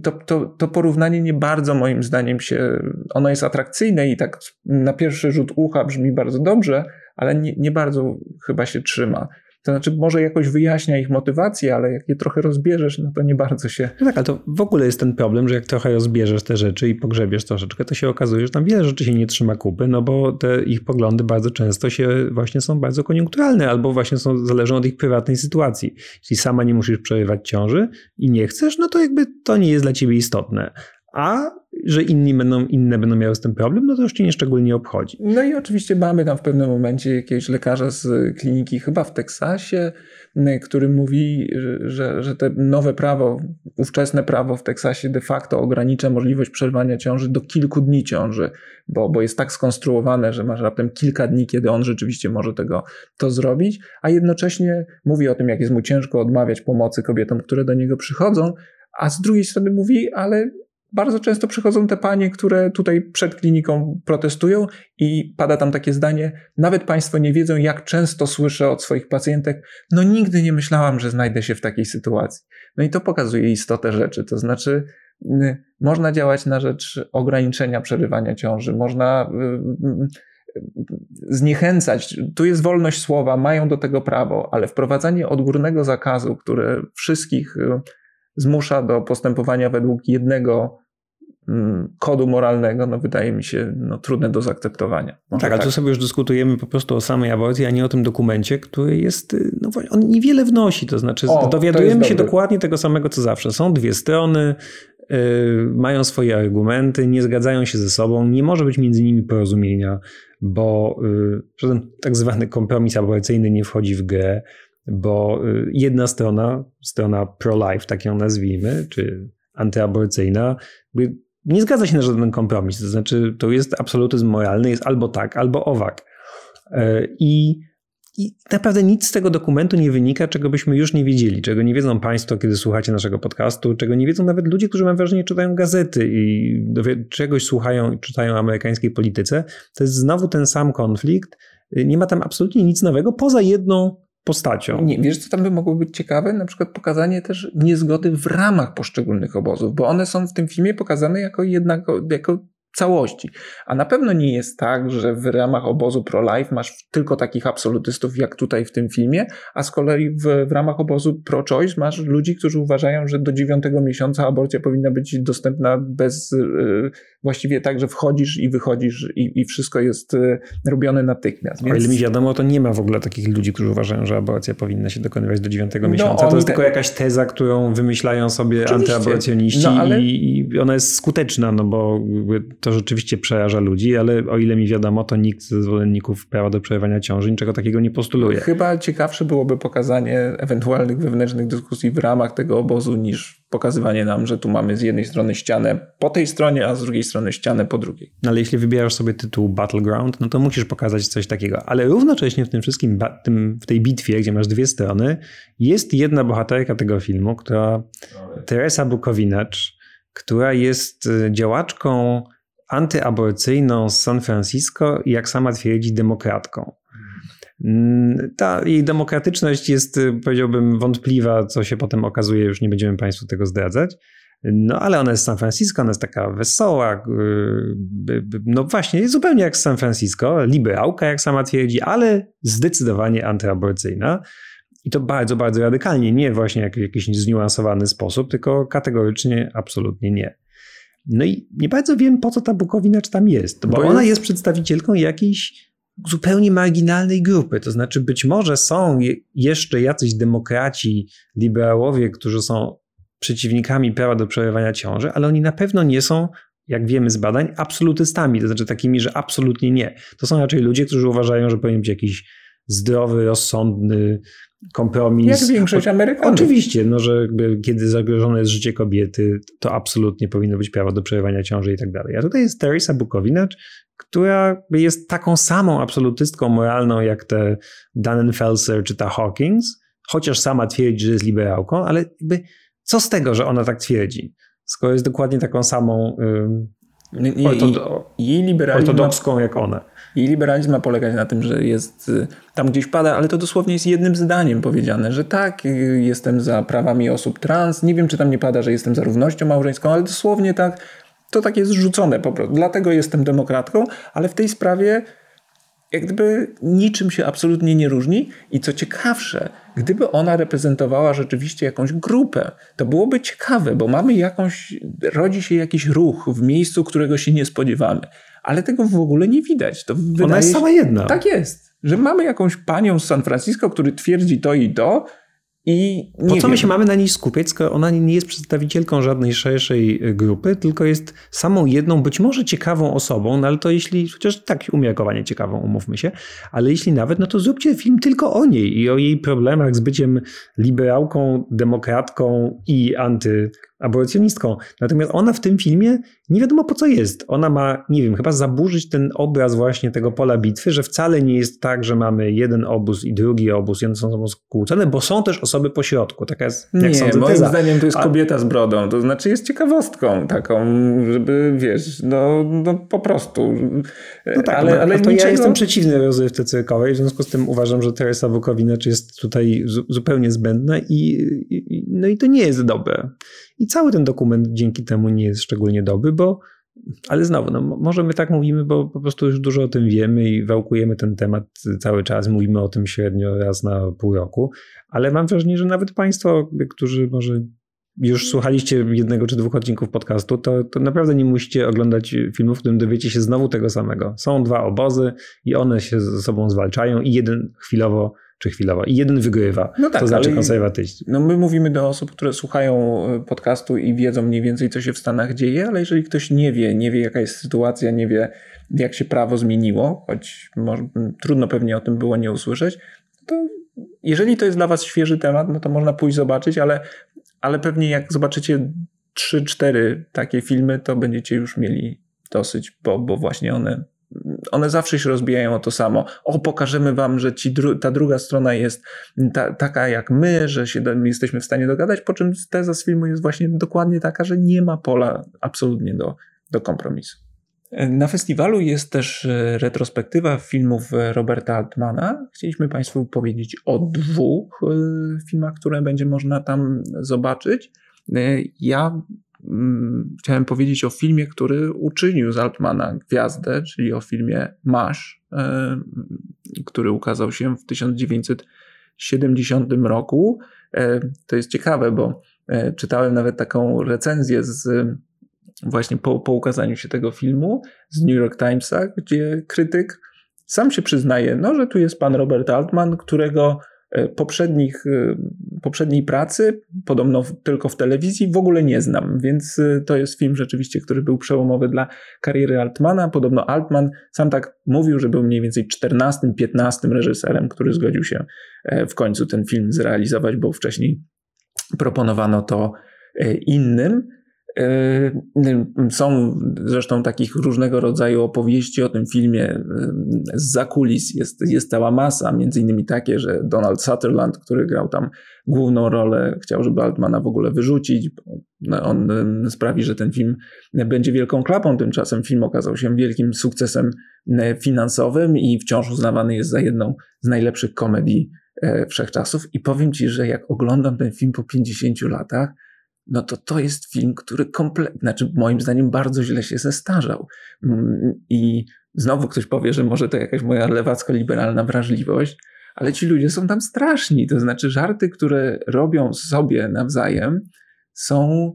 to, to, to porównanie nie bardzo moim zdaniem się, ono jest atrakcyjne i tak na pierwszy rzut ucha brzmi bardzo dobrze, ale nie, nie bardzo chyba się trzyma. To znaczy, może jakoś wyjaśnia ich motywację, ale jak je trochę rozbierzesz, no to nie bardzo się. No tak, ale to w ogóle jest ten problem, że jak trochę rozbierzesz te rzeczy i pogrzebiesz troszeczkę, to się okazuje, że tam wiele rzeczy się nie trzyma kupy, no bo te ich poglądy bardzo często się właśnie są bardzo koniunkturalne, albo właśnie są, zależą od ich prywatnej sytuacji. Jeśli sama nie musisz przerywać ciąży i nie chcesz, no to jakby to nie jest dla ciebie istotne. A że inni będą, inne będą miały z tym problem, no to już cię nieszczególnie obchodzi. No i oczywiście mamy tam w pewnym momencie jakiegoś lekarza z kliniki, chyba w Teksasie, który mówi, że, że te nowe prawo, ówczesne prawo w Teksasie de facto ogranicza możliwość przerwania ciąży do kilku dni ciąży, bo, bo jest tak skonstruowane, że masz raptem kilka dni, kiedy on rzeczywiście może tego to zrobić, a jednocześnie mówi o tym, jak jest mu ciężko odmawiać pomocy kobietom, które do niego przychodzą, a z drugiej strony mówi, ale bardzo często przychodzą te panie, które tutaj przed kliniką protestują i pada tam takie zdanie, nawet państwo nie wiedzą, jak często słyszę od swoich pacjentek, no nigdy nie myślałam, że znajdę się w takiej sytuacji. No i to pokazuje istotę rzeczy, to znaczy można działać na rzecz ograniczenia przerywania ciąży, można zniechęcać. Tu jest wolność słowa, mają do tego prawo, ale wprowadzanie odgórnego zakazu, które wszystkich y, zmusza do postępowania według jednego kodu moralnego, no wydaje mi się no, trudne do zaakceptowania. Może tak, ale tak. tu sobie już dyskutujemy po prostu o samej aborcji, a nie o tym dokumencie, który jest, y, no on niewiele wnosi, to znaczy o, dowiadujemy to się dobry. dokładnie tego samego, co zawsze. Są dwie strony, yy, mają swoje argumenty, nie zgadzają się ze sobą, nie może być między nimi porozumienia bo y, żaden tak zwany kompromis aborcyjny nie wchodzi w grę, bo y, jedna strona, strona pro-life, tak ją nazwijmy, czy antyaborcyjna, nie zgadza się na żaden kompromis. To znaczy, to jest absolutyzm moralny, jest albo tak, albo owak. E, I i naprawdę nic z tego dokumentu nie wynika, czego byśmy już nie wiedzieli, czego nie wiedzą Państwo, kiedy słuchacie naszego podcastu, czego nie wiedzą nawet ludzie, którzy mam wrażenie czytają gazety i czegoś słuchają i czytają o amerykańskiej polityce. To jest znowu ten sam konflikt. Nie ma tam absolutnie nic nowego, poza jedną postacią. Nie, wiesz, co tam by mogło być ciekawe? Na przykład pokazanie też niezgody w ramach poszczególnych obozów, bo one są w tym filmie pokazane jako jednako, jako całości. A na pewno nie jest tak, że w ramach obozu pro-life masz tylko takich absolutystów, jak tutaj w tym filmie, a z kolei w, w ramach obozu pro-choice masz ludzi, którzy uważają, że do dziewiątego miesiąca aborcja powinna być dostępna bez, yy, właściwie tak, że wchodzisz i wychodzisz i, i wszystko jest yy, robione natychmiast. Więc... O ile mi wiadomo, to nie ma w ogóle takich ludzi, którzy uważają, że aborcja powinna się dokonywać do dziewiątego no, miesiąca. To jest te... tylko jakaś teza, którą wymyślają sobie Oczywiście. antyaborcjoniści no, ale... i, i ona jest skuteczna, no bo to rzeczywiście przeraża ludzi, ale o ile mi wiadomo, to nikt ze zwolenników prawa do przerywania ciąży niczego takiego nie postuluje. Chyba ciekawsze byłoby pokazanie ewentualnych wewnętrznych dyskusji w ramach tego obozu niż pokazywanie nam, że tu mamy z jednej strony ścianę po tej stronie, a z drugiej strony ścianę po drugiej. No ale jeśli wybierasz sobie tytuł Battleground, no to musisz pokazać coś takiego. Ale równocześnie w tym wszystkim, tym, w tej bitwie, gdzie masz dwie strony, jest jedna bohaterka tego filmu, która Teresa Bukowinacz, która jest y, działaczką antyaborcyjną z San Francisco i jak sama twierdzi, demokratką. Mm, ta jej demokratyczność jest, y, powiedziałbym, wątpliwa, co się potem okazuje, już nie będziemy Państwu tego zdradzać. No ale ona jest z San Francisco, ona jest taka wesoła, y, no właśnie, zupełnie jak z San Francisco, liberałka, jak sama twierdzi, ale zdecydowanie antyaborcyjna. I to bardzo, bardzo radykalnie, nie właśnie jak w jakiś zniuansowany sposób, tylko kategorycznie absolutnie nie. No i nie bardzo wiem, po co ta Bukowinacz tam jest, bo, bo ona jest... jest przedstawicielką jakiejś zupełnie marginalnej grupy. To znaczy, być może są jeszcze jacyś demokraci, liberałowie, którzy są przeciwnikami prawa do przerywania ciąży, ale oni na pewno nie są, jak wiemy z badań, absolutystami, to znaczy takimi, że absolutnie nie. To są raczej ludzie, którzy uważają, że powinien być jakiś zdrowy, rozsądny kompromis. Jak większość Amerykanów. Oczywiście, no, że kiedy zagrożone jest życie kobiety, to absolutnie powinno być prawo do przerywania ciąży i tak dalej. A tutaj jest Teresa Bukowinacz, która jest taką samą absolutystką moralną jak te Dannenfelser czy ta Hawkins, chociaż sama twierdzi, że jest liberałką, ale jakby co z tego, że ona tak twierdzi, skoro jest dokładnie taką samą yy, ortodo jej ortodokską jak ona. Jej liberalizm ma polegać na tym, że jest y, tam gdzieś pada, ale to dosłownie jest jednym zdaniem powiedziane, że tak, y, jestem za prawami osób trans. Nie wiem, czy tam nie pada, że jestem za równością małżeńską, ale dosłownie tak, to tak jest rzucone po prostu. Dlatego jestem demokratką, ale w tej sprawie jak gdyby niczym się absolutnie nie różni. I co ciekawsze, gdyby ona reprezentowała rzeczywiście jakąś grupę, to byłoby ciekawe, bo mamy jakąś, rodzi się jakiś ruch w miejscu, którego się nie spodziewamy ale tego w ogóle nie widać. To Ona jest sama jedna. Tak jest. Że mamy jakąś panią z San Francisco, który twierdzi to i to, i po co wiem. my się mamy na niej skupiać, skoro ona nie jest przedstawicielką żadnej szerszej e, grupy, tylko jest samą jedną, być może ciekawą osobą, no ale to jeśli, chociaż tak umiarkowanie ciekawą, umówmy się, ale jeśli nawet, no to zróbcie film tylko o niej i o jej problemach z byciem liberałką, demokratką i anty, aborcjonistką. Natomiast ona w tym filmie nie wiadomo po co jest. Ona ma, nie wiem, chyba zaburzyć ten obraz właśnie tego pola bitwy, że wcale nie jest tak, że mamy jeden obóz i drugi obóz i one są skłócone, bo są też osoby po środku. Taka jest, jak nie, sądzę, moim teza. zdaniem to jest kobieta z brodą. To znaczy jest ciekawostką taką, żeby, wiesz, no, no po prostu. No tak, ale, ale to niczego... ja jestem przeciwny rozrywce cyrkowej, w związku z tym uważam, że Teresa Wukowinecz jest tutaj zupełnie zbędna i, i, no i to nie jest dobre. I cały ten dokument dzięki temu nie jest szczególnie dobry, bo ale znowu, no, może my tak mówimy, bo po prostu już dużo o tym wiemy i wałkujemy ten temat cały czas, mówimy o tym średnio raz na pół roku, ale mam wrażenie, że nawet Państwo, którzy może już słuchaliście jednego czy dwóch odcinków podcastu, to, to naprawdę nie musicie oglądać filmów, w którym dowiecie się znowu tego samego. Są dwa obozy i one się ze sobą zwalczają i jeden chwilowo czy chwilowo. I jeden wygrywa. No tak, to znaczy konserwatyści. No my mówimy do osób, które słuchają e, podcastu i wiedzą mniej więcej, co się w Stanach dzieje, ale jeżeli ktoś nie wie, nie wie, jaka jest sytuacja, nie wie, jak się prawo zmieniło, choć może, trudno pewnie o tym było nie usłyszeć, to jeżeli to jest dla Was świeży temat, no to można pójść zobaczyć, ale, ale pewnie jak zobaczycie 3-4 takie filmy, to będziecie już mieli dosyć, bo, bo właśnie one one zawsze się rozbijają o to samo. O, pokażemy wam, że ci dru ta druga strona jest ta, taka jak my, że się jesteśmy w stanie dogadać, po czym teza z filmu jest właśnie dokładnie taka, że nie ma pola absolutnie do, do kompromisu. Na festiwalu jest też e, retrospektywa filmów Roberta Altmana. Chcieliśmy Państwu powiedzieć o dwóch e, filmach, które będzie można tam zobaczyć. E, ja chciałem powiedzieć o filmie, który uczynił z Altmana gwiazdę, czyli o filmie Masz, e, który ukazał się w 1970 roku. E, to jest ciekawe, bo e, czytałem nawet taką recenzję z właśnie po, po ukazaniu się tego filmu z New York Timesa, gdzie krytyk sam się przyznaje, no, że tu jest pan Robert Altman, którego poprzednich, poprzedniej pracy, podobno tylko w telewizji, w ogóle nie znam, więc e, to jest film rzeczywiście, który był przełomowy dla kariery Altmana. Podobno Altman sam tak mówił, że był mniej więcej 14-15 reżyserem, który zgodził się w końcu ten film zrealizować, bo wcześniej proponowano to innym. Yy, są zresztą takich różnego rodzaju opowieści o tym filmie yy, z zakulis. Jest, jest cała masa, między innymi takie, że Donald Sutherland, który grał tam główną rolę, chciał, żeby Altmana w ogóle wyrzucić. No, on yy, sprawi, że ten film będzie wielką klapą. Tymczasem film okazał się wielkim sukcesem finansowym i wciąż uznawany jest za jedną z najlepszych komedii wszechczasów. I powiem Ci, że jak oglądam ten film po 50 latach, no to to jest film, który kompletnie, znaczy moim zdaniem bardzo źle się zestarzał. Mm, I znowu ktoś powie, że może to jakaś moja lewacko-liberalna wrażliwość, ale ci ludzie są tam straszni. To znaczy żarty, które robią sobie nawzajem są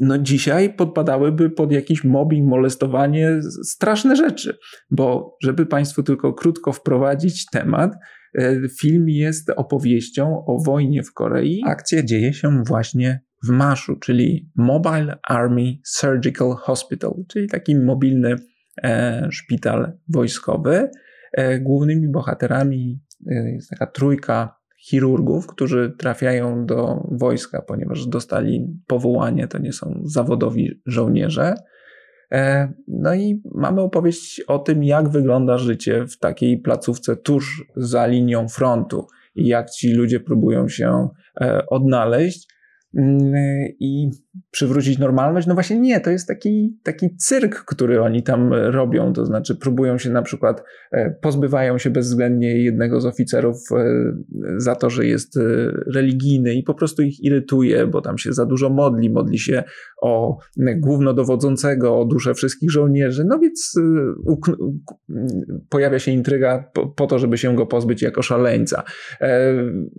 no dzisiaj podpadałyby pod jakiś mobbing, molestowanie, straszne rzeczy. Bo żeby Państwu tylko krótko wprowadzić temat, e, film jest opowieścią o wojnie w Korei. Akcja dzieje się właśnie w Maszu, czyli Mobile Army Surgical Hospital, czyli taki mobilny e, szpital wojskowy. E, głównymi bohaterami e, jest taka trójka chirurgów, którzy trafiają do wojska, ponieważ dostali powołanie, to nie są zawodowi żołnierze. No i mamy opowieść o tym, jak wygląda życie w takiej placówce tuż za linią frontu i jak ci ludzie próbują się odnaleźć. Mm, i przywrócić normalność? No właśnie nie, to jest taki, taki cyrk, który oni tam robią, to znaczy próbują się na przykład, e, pozbywają się bezwzględnie jednego z oficerów e, za to, że jest e, religijny i po prostu ich irytuje, bo tam się za dużo modli, modli się o głównodowodzącego, o duszę wszystkich żołnierzy, no więc pojawia się intryga po, po to, żeby się go pozbyć jako szaleńca.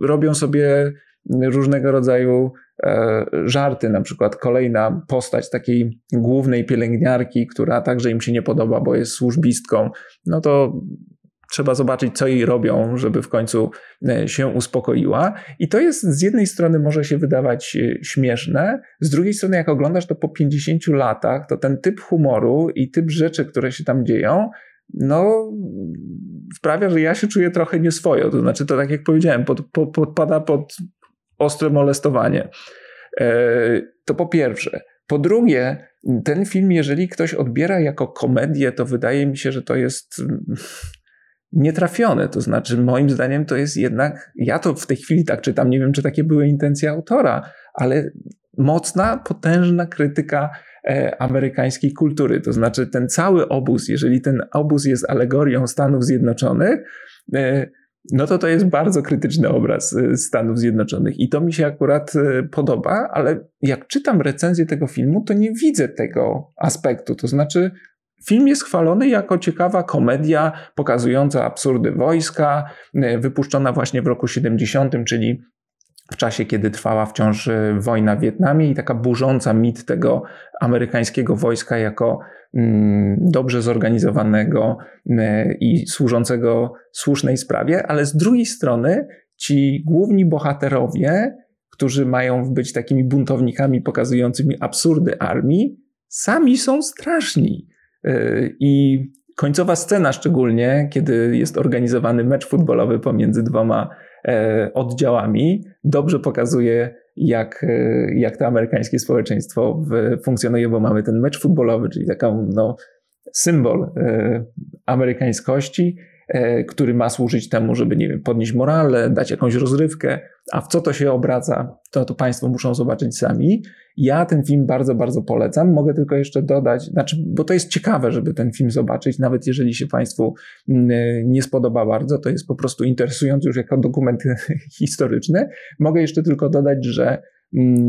Robią sobie różnego rodzaju żarty, na przykład kolejna postać takiej głównej pielęgniarki, która także im się nie podoba, bo jest służbistką, no to trzeba zobaczyć, co jej robią, żeby w końcu e, się uspokoiła. I to jest z jednej strony może się wydawać e, śmieszne, z drugiej strony, jak oglądasz to po 50 latach, to ten typ humoru i typ rzeczy, które się tam dzieją, no, sprawia, że ja się czuję trochę nieswojo. To znaczy, to tak jak powiedziałem, pod, pod, podpada pod ostre molestowanie. To po pierwsze. Po drugie, ten film, jeżeli ktoś odbiera jako komedię, to wydaje mi się, że to jest nietrafione. To znaczy, moim zdaniem, to jest jednak, ja to w tej chwili tak czytam, nie wiem, czy takie były intencje autora, ale mocna, potężna krytyka e, amerykańskiej kultury. To znaczy, ten cały obóz, jeżeli ten obóz jest alegorią Stanów Zjednoczonych, e, no to to jest bardzo krytyczny obraz e, Stanów Zjednoczonych i to mi się akurat podoba, ale jak czytam recenzję tego filmu, to nie widzę tego aspektu. To znaczy, Film jest chwalony jako ciekawa komedia pokazująca absurdy wojska, e, wypuszczona właśnie w roku 70, czyli w czasie, kiedy trwała wciąż wojna w Wietnamie i taka burząca mit tego amerykańskiego wojska jako dobrze zorganizowanego e, i służącego słusznej sprawie, ale z drugiej strony ci główni bohaterowie, którzy mają być takimi buntownikami pokazującymi absurdy armii, sami są straszni. I końcowa scena, szczególnie kiedy jest organizowany mecz futbolowy pomiędzy dwoma oddziałami, dobrze pokazuje, jak, e, jak to amerykańskie społeczeństwo funkcjonuje, bo mamy ten mecz futbolowy, czyli taką no, symbol e, amerykańskości. E, który ma służyć temu, żeby, nie wiem, podnieść morale, dać jakąś rozrywkę, a w co to się obraca, to, to Państwo muszą zobaczyć sami. Ja ten film bardzo, bardzo polecam. Mogę tylko jeszcze dodać, znaczy, bo to jest ciekawe, żeby ten film zobaczyć, nawet jeżeli się Państwu mm, nie spodoba bardzo, to jest po prostu interesujący już jako dokument historyczny. Mogę jeszcze tylko dodać, że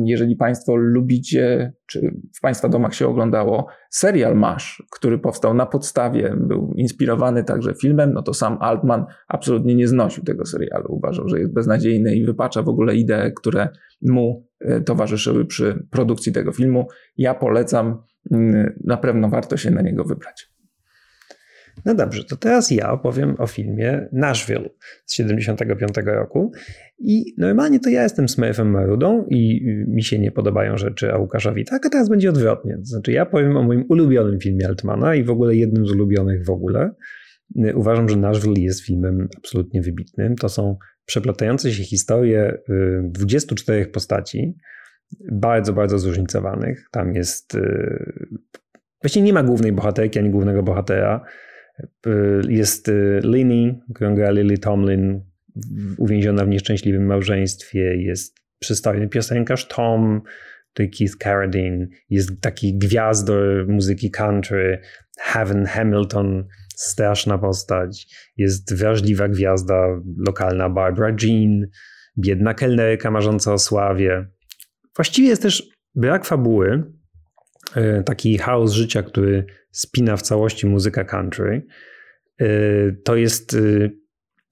jeżeli Państwo lubicie, czy w Państwa domach się oglądało serial Mash, który powstał na podstawie, był inspirowany także filmem, no to sam Altman absolutnie nie znosił tego serialu. Uważał, że jest beznadziejny i wypacza w ogóle idee, które mu e, towarzyszyły przy produkcji tego filmu. Ja polecam, mm, na pewno warto się na niego wybrać. No dobrze, to teraz ja opowiem o filmie Nashville z 75 roku. I normalnie to ja jestem Smurfem Marudą i mi się nie podobają rzeczy, a Łukaszowi tak, a teraz będzie odwrotnie. To znaczy ja powiem o moim ulubionym filmie Altmana i w ogóle jednym z ulubionych w ogóle. Uważam, że Nashville jest filmem absolutnie wybitnym. To są przeplatające się historie 24 y, postaci, bardzo, bardzo zróżnicowanych. Tam jest. Y, właściwie nie ma głównej bohaterki ani głównego bohatera. Jest y, Lini, którą gra Lily Tomlin, uwięziona w nieszczęśliwym małżeństwie. Jest przystojny piosenkarz Tom, to Keith Carradine. Jest taki gwiazdor muzyki country, Heaven Hamilton, straszna postać. Jest wrażliwa gwiazda lokalna Barbara Jean, biedna kelnerka marząca o sławie. Właściwie jest też brak fabuły, y, taki chaos życia, który spina w całości muzyka country. Y, to jest y,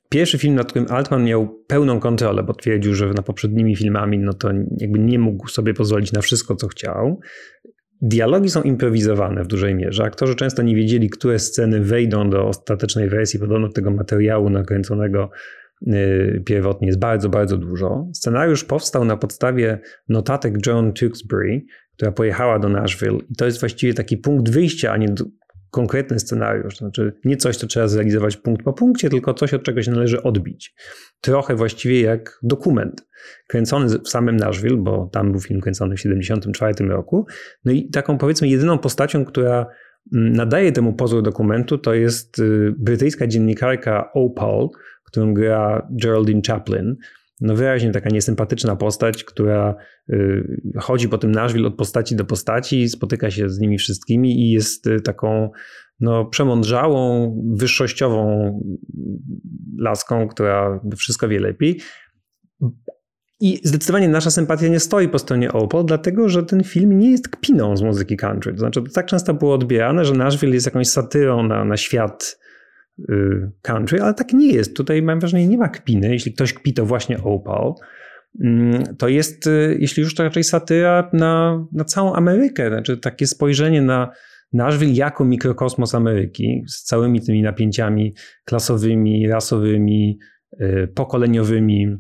pierwszy film, nad którym Altman miał pełną kontrolę, bo twierdził, że na poprzednimi filmami no to jakby nie mógł sobie pozwolić na wszystko, co chciał. Dialogi są improwizowane w dużej mierze. Aktorzy często nie wiedzieli, które sceny wejdą do ostatecznej wersji. Podobno tego materiału nakręconego pierwotnie jest bardzo, bardzo dużo. Scenariusz powstał na podstawie notatek Joan Tewksbury, która pojechała do Nashville i to jest właściwie taki punkt wyjścia, a nie konkretny scenariusz. Znaczy nie coś, co trzeba zrealizować punkt po punkcie, tylko coś, od czego się należy odbić. Trochę właściwie jak dokument kręcony w samym Nashville, bo tam był film kręcony w 1974 roku. No i taką powiedzmy jedyną postacią, która mm, nadaje temu pozór dokumentu, to jest y, brytyjska dziennikarka Opal, którą gra Geraldine Chaplin no wyraźnie taka niesympatyczna postać, która y, chodzi po tym Nashville od postaci do postaci, spotyka się z nimi wszystkimi i jest y, taką no, przemądrzałą, wyższościową laską, która wszystko wie lepiej. I zdecydowanie nasza sympatia nie stoi po stronie Opel, dlatego że ten film nie jest kpiną z muzyki country. To znaczy, to tak często było odbierane, że Nashville jest jakąś satyrą na, na świat country, ale tak nie jest. Tutaj mam wrażenie, nie ma kpiny. Jeśli ktoś kpi, to właśnie Opal. Mm, to jest, y, jeśli już to raczej satyra na, na całą Amerykę. Znaczy takie spojrzenie na Nashville jako mikrokosmos Ameryki z całymi tymi napięciami klasowymi, rasowymi, y, pokoleniowymi,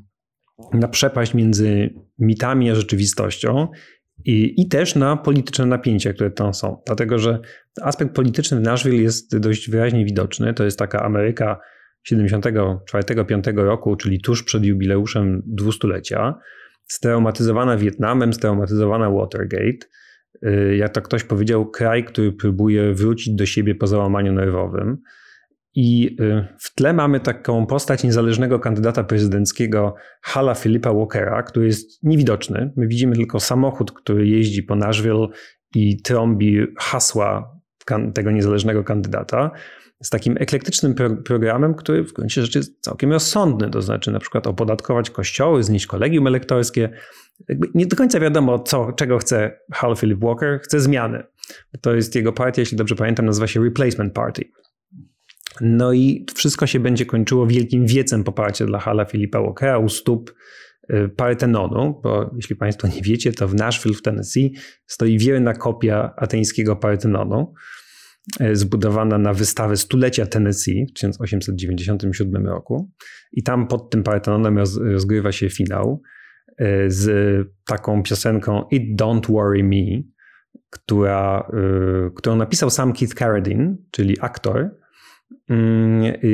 na przepaść między mitami a rzeczywistością i, I też na polityczne napięcia, które tam są. Dlatego, że aspekt polityczny w Nashville jest dość wyraźnie widoczny. To jest taka Ameryka 74-5 roku, czyli tuż przed jubileuszem dwustulecia. straumatyzowana Wietnamem, straumatyzowana Watergate. Y, jak to ktoś powiedział, kraj, który próbuje wrócić do siebie po załamaniu nerwowym. I y, w tle mamy taką postać niezależnego kandydata prezydenckiego Hala Filipa Walkera, który jest niewidoczny. My widzimy tylko samochód, który jeździ po Nashville i trąbi hasła tego niezależnego kandydata z takim eklektycznym pro programem, który w gruncie rzeczy jest całkiem rozsądny, to znaczy na przykład opodatkować kościoły, znieść kolegium elektorskie. Jakby nie do końca wiadomo, co, czego chce Hal Philip Walker. Chce zmiany. To jest jego partia, jeśli dobrze pamiętam, nazywa się Replacement Party. No i wszystko się będzie kończyło wielkim wiecem poparcia dla Hala Filipa Walkera u stóp y, Partenonu, bo jeśli Państwo nie wiecie, to w Nashville w Tennessee stoi wierna kopia ateńskiego Partenonu, y, zbudowana na wystawę stulecia Tennessee w 1897 roku. I tam pod tym Partenonem rozgrywa się finał y, z taką piosenką It Don't Worry Me, która, którą napisał sam Keith Carradine, czyli aktor,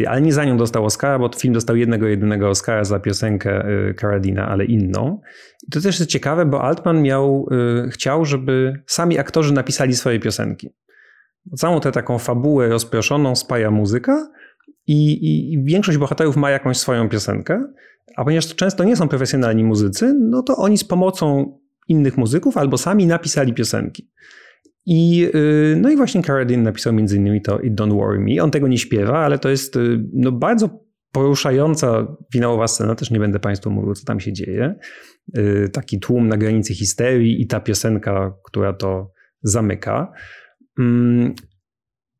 ale nie za nią dostał Oscara, bo film dostał jednego, jedynego Oscara za piosenkę y, Caradina, ale inną. I to też jest ciekawe, bo Altman miał, y, chciał, żeby sami aktorzy napisali swoje piosenki. Całą tę taką fabułę rozproszoną spaja muzyka i, i, i większość bohaterów ma jakąś swoją piosenkę, a ponieważ to często nie są profesjonalni muzycy, no to oni z pomocą innych muzyków albo sami napisali piosenki. I, y, no i właśnie Carradine napisał między innymi to It Don't Worry Me. On tego nie śpiewa, ale to jest y, no, bardzo poruszająca finałowa scena, też nie będę Państwu mówił, co tam się dzieje. Y, taki tłum na granicy histerii i ta piosenka, która to zamyka. Mm,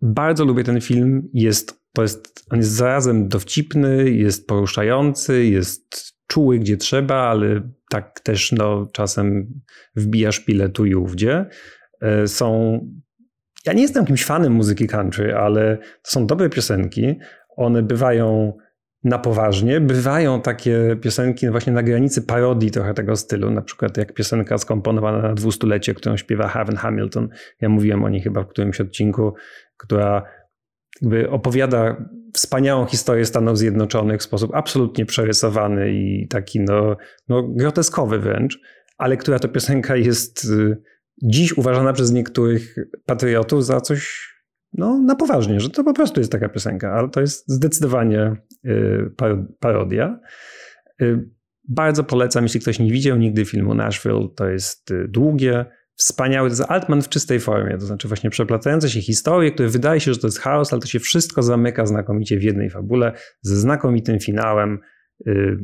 bardzo lubię ten film. Jest, to jest, on jest zarazem dowcipny, jest poruszający, jest czuły gdzie trzeba, ale tak też no, czasem wbija szpilę tu i ówdzie. E, są. Ja nie jestem jakimś fanem muzyki country, ale to są dobre piosenki. One bywają na poważnie. Bywają takie piosenki właśnie na granicy parodii trochę tego stylu, na przykład jak piosenka skomponowana na dwustulecie, którą śpiewa Haven Hamilton. Ja mówiłem o niej chyba w którymś odcinku, która jakby opowiada wspaniałą historię Stanów Zjednoczonych w sposób absolutnie przerysowany i taki no, no groteskowy wręcz, ale która to piosenka jest y, dziś uważana przez niektórych patriotów za coś no, na poważnie, że to po prostu jest taka piosenka, ale to jest zdecydowanie y, parodia. Y, bardzo polecam, jeśli ktoś nie widział nigdy filmu Nashville, to jest y, długie, wspaniałe, to jest Altman w czystej formie, to znaczy właśnie przeplatające się historie, które wydaje się, że to jest chaos, ale to się wszystko zamyka znakomicie w jednej fabule, ze znakomitym finałem.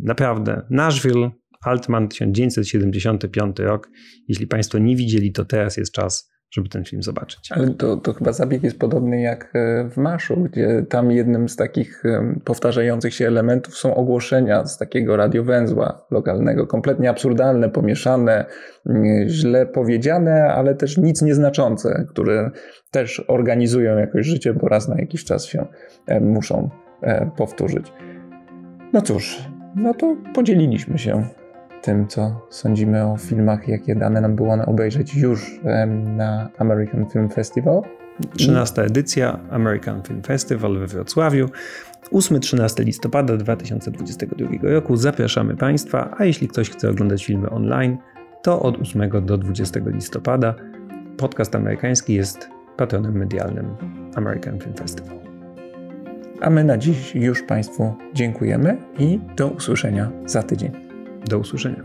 Naprawdę, Nashville Altman 1975 rok. Jeśli Państwo nie widzieli, to teraz jest czas, żeby ten film zobaczyć. Ale to, to chyba zabieg jest podobny jak e, w Maszu, gdzie tam jednym z takich e, powtarzających się elementów są ogłoszenia z takiego radiowęzła lokalnego, kompletnie absurdalne, pomieszane, źle powiedziane, ale też nic nieznaczące, które też organizują jakoś życie, bo raz na jakiś czas się e, muszą powtórzyć. No cóż, no to podzieliliśmy się tym, co sądzimy o filmach, jakie dane nam było obejrzeć już na American Film Festival. 13 edycja American Film Festival we Wrocławiu. 8-13 listopada 2022 roku. Zapraszamy Państwa, a jeśli ktoś chce oglądać filmy online, to od 8 do 20 listopada. Podcast amerykański jest patronem medialnym American Film Festival. A my na dziś już Państwu dziękujemy i do usłyszenia za tydzień. Do usłyszenia.